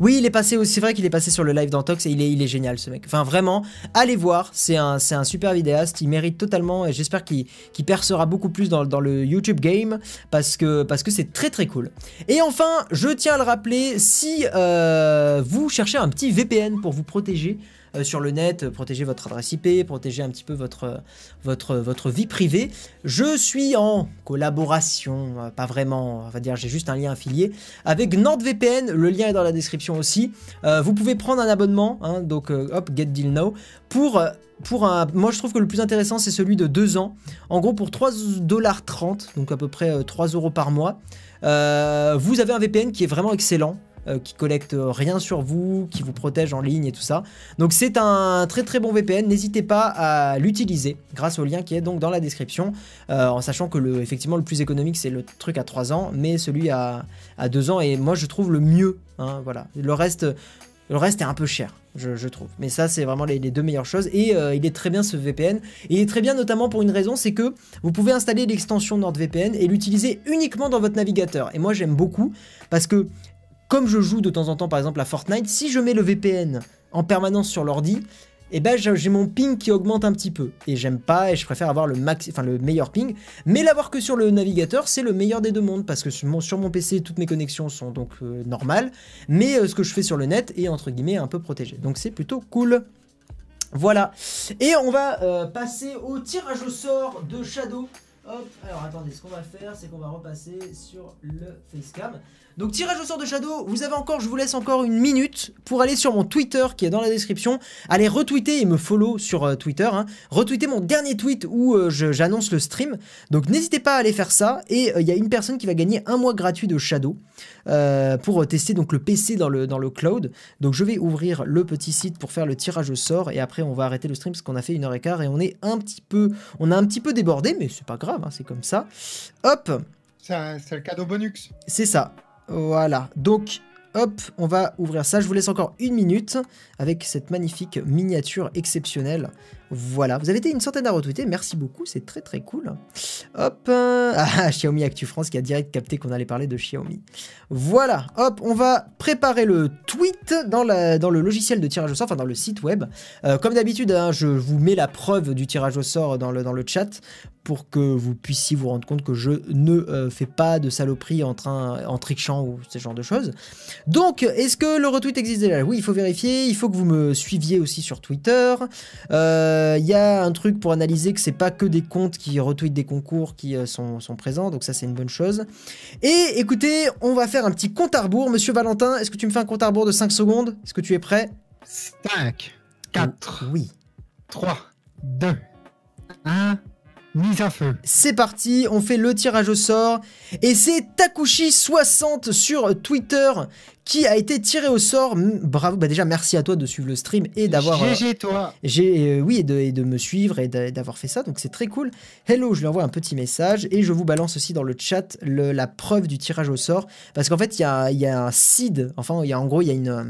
Oui, il est passé aussi, c'est vrai qu'il est passé sur le live d'Antox et il est, génial ce mec. Enfin vraiment, allez voir, c'est un, super vidéaste, il mérite totalement et j'espère qu'il percera beaucoup plus dans, le YouTube game parce que parce que c'est très très cool. Et enfin, je tiens à le rappeler, si euh, vous cherchez un petit VPN pour vous protéger euh, sur le net, euh, protéger votre adresse IP, protéger un petit peu votre, votre, vie privée, je suis en collaboration, euh, pas vraiment, on va dire, j'ai juste un lien affilié avec NordVPN, le lien est dans la description aussi. Euh, vous pouvez prendre un abonnement, hein, donc euh, hop, Get Deal Now, pour, euh, un... Moi je trouve que le plus intéressant c'est celui de 2 ans, en gros pour 3,30$, donc à peu près euh, 3 euros par mois, euh, vous avez un VPN qui est vraiment excellent. Euh, qui collecte rien sur vous, qui vous protège en ligne et tout ça. Donc c'est un très très bon VPN, n'hésitez pas à l'utiliser grâce au lien qui est donc dans la description, euh, en sachant que le, effectivement le plus économique c'est le truc à 3 ans, mais celui à, à 2 ans est moi je trouve le mieux. hein, voilà. Le reste, Le reste est un peu cher, je, trouve. Mais ça, c'est vraiment les, les deux meilleures choses. Et euh, il est très bien ce VPN. Et il est très bien notamment pour une raison, c'est que vous pouvez installer l'extension NordVPN et l'utiliser uniquement dans votre navigateur. Et moi, j'aime beaucoup parce que comme je joue de temps en temps, par exemple, à Fortnite, si je mets le VPN en permanence sur l'ordi, eh ben j'ai mon ping qui augmente un petit peu. Et j'aime pas, et je préfère avoir le, max, enfin, le meilleur ping. Mais l'avoir que sur le navigateur, c'est le meilleur des deux mondes, parce que sur mon, sur mon PC, toutes mes connexions sont donc euh, normales. Mais euh, ce que je fais sur le net est, entre guillemets, un peu protégé. Donc c'est plutôt cool. Voilà. Et on va euh, passer au tirage au sort de Shadow. Hop, alors attendez, ce qu'on va faire, c'est qu'on va repasser sur le facecam. Donc tirage au sort de Shadow, vous avez encore, je vous laisse encore une minute pour aller sur mon Twitter qui est dans la description, aller retweeter et me follow sur euh, Twitter, hein. retweeter mon dernier tweet où euh, j'annonce le stream. Donc n'hésitez pas à aller faire ça et euh, il y a une personne qui va gagner un mois gratuit de Shadow pour tester donc le PC dans le, dans le cloud. Donc je vais ouvrir le petit site pour faire le tirage au sort et après on va arrêter le stream parce qu'on a fait une heure et quart et on est un petit peu, on a un petit peu débordé mais c'est pas grave, hein, c'est comme ça. Hop, c'est le cadeau bonus. c'est ça. Voilà. Donc, hop, on va ouvrir ça. Je vous laisse encore une minute avec cette magnifique miniature exceptionnelle. Voilà. Vous avez été une centaine à retweeter. Merci beaucoup. C'est très très cool. Hop. Ah, Xiaomi Actu France qui a direct capté qu'on allait parler de Xiaomi. Voilà. Hop, on va préparer le tweet dans, le logiciel de tirage au sort, enfin dans le site web. Euh, comme d'habitude, hein, je vous mets la preuve du tirage au sort dans le, dans le chat pour que vous puissiez vous rendre compte que je ne euh, fais pas de saloperie en, train, en trichant ou ce genre de choses. Donc, est-ce que le retweet existe déjà? Oui, il faut vérifier. Il faut que vous me suiviez aussi sur Twitter. Euh, Il y a un truc pour analyser que c'est pas que des comptes qui retweetent des concours qui euh, sont, sont présents. Donc ça, c'est une bonne chose. Et écoutez, on va faire un petit compte à rebours. Monsieur Valentin, est-ce que tu me fais un compte à rebours de 5 secondes? Est-ce que tu es prêt? 5, 4, Oui. 3, 2, 1. Mise à feu. C'est parti, on fait le tirage au sort. Et c'est Takushi60 sur Twitter qui a été tiré au sort. Bravo, bah déjà merci à toi de suivre le stream et d'avoir... euh, GG toi. j'ai euh, oui et de, et de me suivre et d'a- d'avoir fait ça donc c'est très cool. Hello, je lui envoie un petit message et je vous balance aussi dans le chat le- la preuve du tirage au sort parce qu'en fait il y a, y a un seed, enfin il y a en gros il y a une euh,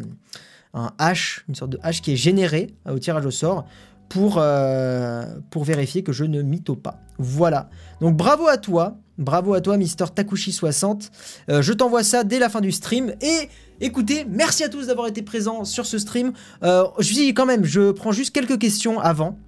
un hash, une sorte de hash qui est généré euh, au tirage au sort pour euh, pour vérifier que je ne mytho pas. Voilà. Donc bravo à toi, bravo à toi Mister Takushi60. Euh, je t'envoie ça dès la fin du stream et Écoutez, merci à tous d'avoir été présents sur ce stream. Euh, je dis quand même, je prends juste quelques questions avant.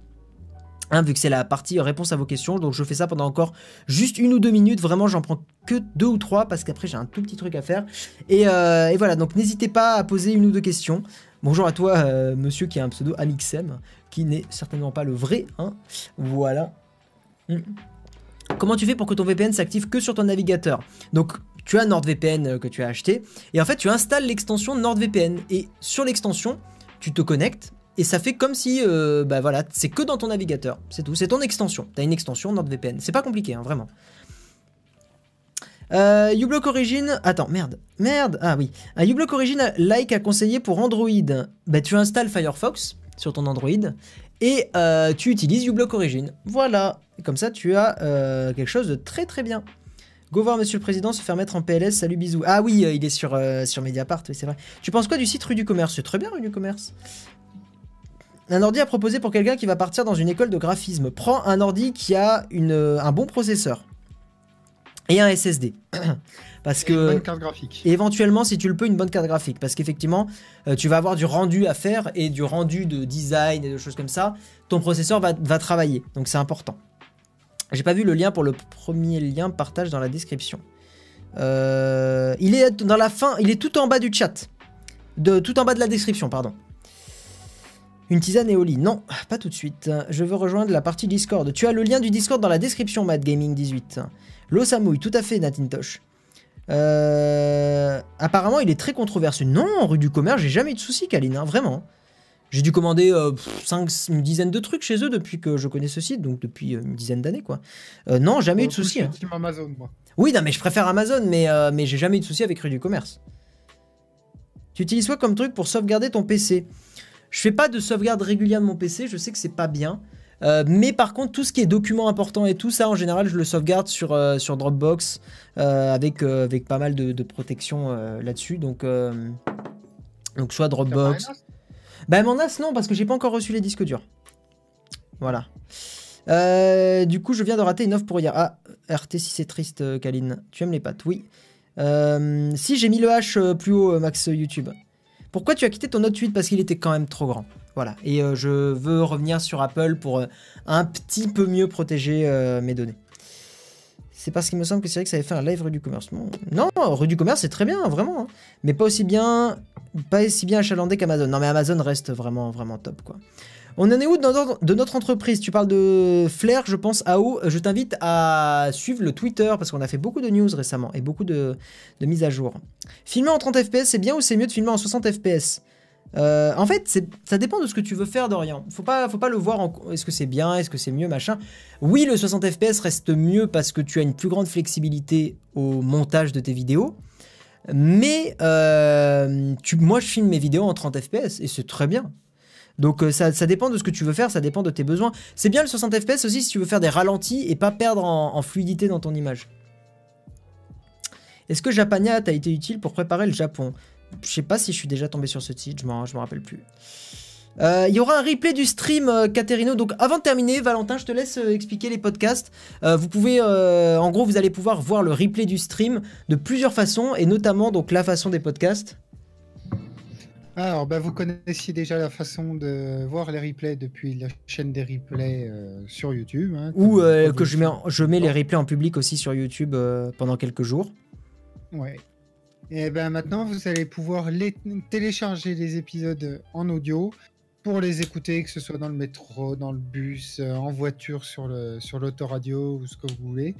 hein, vu que c'est la partie réponse à vos questions, donc je fais ça pendant encore juste une ou deux minutes. Vraiment, j'en prends que deux ou trois parce qu'après j'ai un tout petit truc à faire. Et, euh, et voilà, donc n'hésitez pas à poser une ou deux questions. Bonjour à toi, euh, monsieur qui a un pseudo Amixem, qui n'est certainement pas le vrai. Hein. Voilà. Mm. Comment tu fais pour que ton VPN s'active que sur ton navigateur? Donc, tu as NordVPN euh, que tu as acheté, et en fait, tu installes l'extension NordVPN. Et sur l'extension, tu te connectes, et ça fait comme si, euh, bah voilà, c'est que dans ton navigateur. C'est tout. C'est ton extension. Tu as une extension NordVPN. C'est pas compliqué, hein, vraiment. Euh, uBlock Origin. Attends, merde. Merde. Ah oui. Un uBlock Origin like à conseiller pour Android. Bah, tu installes Firefox sur ton Android et euh, tu utilises uBlock Origin. Voilà. Comme ça, tu as euh, quelque chose de très très bien. Go voir Monsieur le Président se faire mettre en PLS. Salut, bisous. Ah oui, euh, il est sur, sur Mediapart, oui, c'est vrai. Tu penses quoi du site Rue du Commerce? C'est très bien, Rue du Commerce. Un ordi à proposer pour quelqu'un qui va partir dans une école de graphisme. Prends un ordi qui a une, un bon processeur et un SSD. Parce Et une que bonne carte graphique. et éventuellement, si tu le peux, une bonne carte graphique. Parce qu'effectivement, euh, tu vas avoir du rendu à faire et du rendu de design et de choses comme ça. Ton processeur va, va travailler. Donc c'est important. J'ai pas vu le lien pour le premier lien, partage dans la description. Euh, il est dans la fin, il est tout en bas du chat. De, tout en bas de la description, pardon. Une tisane et au lit. Non, pas tout de suite. Je veux rejoindre la partie Discord. Tu as le lien du Discord dans la description, Mad Gaming 18. L'eau ça mouille, tout à fait, Natintosh. Euh, apparemment, il est très controversé. Non, rue du commerce, j'ai jamais eu de soucis, Kaline, hein, vraiment. J'ai dû commander euh, pff, cinq, une dizaine de trucs chez eux depuis que je connais ce site, donc depuis euh, une dizaine d'années, quoi. Euh, non, jamais eu de soucis. hein. Amazon, moi. Oui, non, mais je préfère Amazon, mais, mais j'ai jamais eu de soucis avec rue du commerce. Tu utilises quoi comme truc pour sauvegarder ton PC Je fais pas de sauvegarde régulière de mon PC, je sais que c'est pas bien. Euh, mais par contre, tout ce qui est documents importants et tout ça, en général, je le sauvegarde sur, euh, sur Dropbox euh, avec, avec pas mal de, de protection là-dessus. Donc, euh, Donc soit Dropbox. Bah mon NAS non parce que j'ai pas encore reçu les disques durs. Voilà. Du coup je viens de rater une offre pour hier. Ah RT si c'est triste Kaline. Tu aimes les pattes Oui. Si j'ai mis le H plus haut Max YouTube. Pourquoi tu as quitté ton Note 8 Parce qu'il était quand même trop grand. Voilà. Et euh, je veux revenir sur Apple pour euh, un petit peu mieux protéger euh, mes données. C'est parce qu'il me semble que c'est vrai que ça avait fait un live rue du commerce. Non, rue du commerce c'est très bien, vraiment. hein. Mais pas aussi bien, pas aussi bien achalandé qu'Amazon. Non mais Amazon reste vraiment, vraiment top quoi. On en est où de notre, de notre entreprise? Tu parles de Flair, je pense, AO. Je t'invite à suivre le Twitter parce qu'on a fait beaucoup de news récemment et beaucoup de, de mises à jour. Filmer en 30 fps, c'est bien ou c'est mieux de filmer en 60 fps Euh, en fait, ça dépend de ce que tu veux faire, Dorian. Faut pas, le voir en. Est-ce que c'est bien Est-ce que c'est mieux Machin. Oui, le 60 fps reste mieux parce que tu as une plus grande flexibilité au montage de tes vidéos. Mais euh, moi, je filme mes vidéos en 30 fps et c'est très bien. Donc euh, ça, ça dépend de ce que tu veux faire, ça dépend de tes besoins. C'est bien le 60 fps aussi si tu veux faire des ralentis et pas perdre en, en fluidité dans ton image. Est-ce que Japania t'a été utile pour préparer le Japon? Je sais pas si je suis déjà tombé sur ce site, je m'en rappelle plus. Euh, Il y aura un replay du stream, euh, Caterino. Donc avant de terminer, Valentin, je te laisse euh, expliquer les podcasts. Vous pouvez, en gros, vous allez pouvoir voir le replay du stream de plusieurs façons, et notamment donc la façon des podcasts. Alors, bah, vous connaissiez déjà la façon de voir les replays depuis la chaîne des replays sur YouTube. hein, Ou que je mets, en- je mets les replays en public aussi sur YouTube pendant quelques jours. Ouais. Et ben maintenant, vous allez pouvoir télécharger les épisodes en audio pour les écouter, que ce soit dans le métro, dans le bus, euh, en voiture, sur sur l'autoradio ou ce que vous voulez.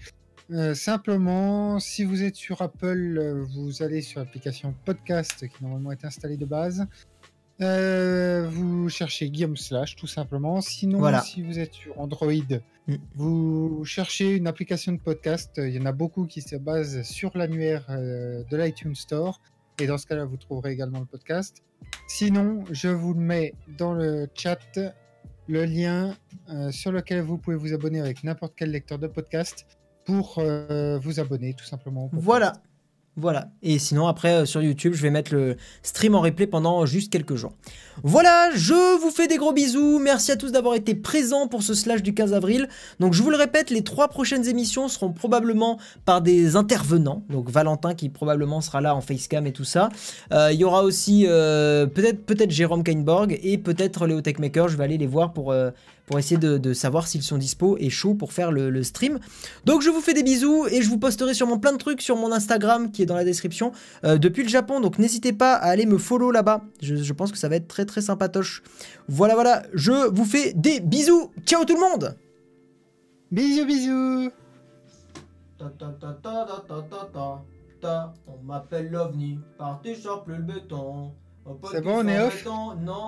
Euh, simplement, si vous êtes sur Apple, euh, vous allez sur l'application Podcast qui normalement est installée de base. Euh, vous cherchez Guillaume Slash tout simplement. Sinon, Voilà. si vous êtes sur Android, Mm. vous cherchez une application de podcast. Il y en a beaucoup qui se basent sur l'annuaire euh, de l'iTunes Store. Et dans ce cas-là, vous trouverez également le podcast. Sinon, je vous le mets dans le chat, le lien euh, sur lequel vous pouvez vous abonner avec n'importe quel lecteur de podcast pour euh, vous abonner tout simplement. podcast. Voilà. Et sinon, après, euh, sur YouTube, je vais mettre le stream en replay pendant juste quelques jours. Voilà, je vous fais des gros bisous. Merci à tous d'avoir été présents pour ce slash du 15 avril. Donc, je vous le répète, les trois prochaines émissions seront probablement par des intervenants. Donc, Valentin qui probablement sera là en facecam et tout ça. Euh, Il y aura aussi euh, peut-être peut-être Jérôme Kainborg et peut-être Léo Techmaker. Je vais aller les voir pour, pour essayer de, de savoir s'ils sont dispo et chauds pour faire le, le stream. Donc je vous fais des bisous et je vous posterai sûrement plein de trucs sur mon Instagram qui est dans la description euh, depuis le Japon. Donc n'hésitez pas à aller me follow là-bas. Je, je pense que ça va être très très sympatoche. Voilà voilà, je vous fais des bisous. Ciao tout le monde Bisous, bisous On m'appelle l'OVNI, parti sur plus le béton. C'est bon, on est off Non.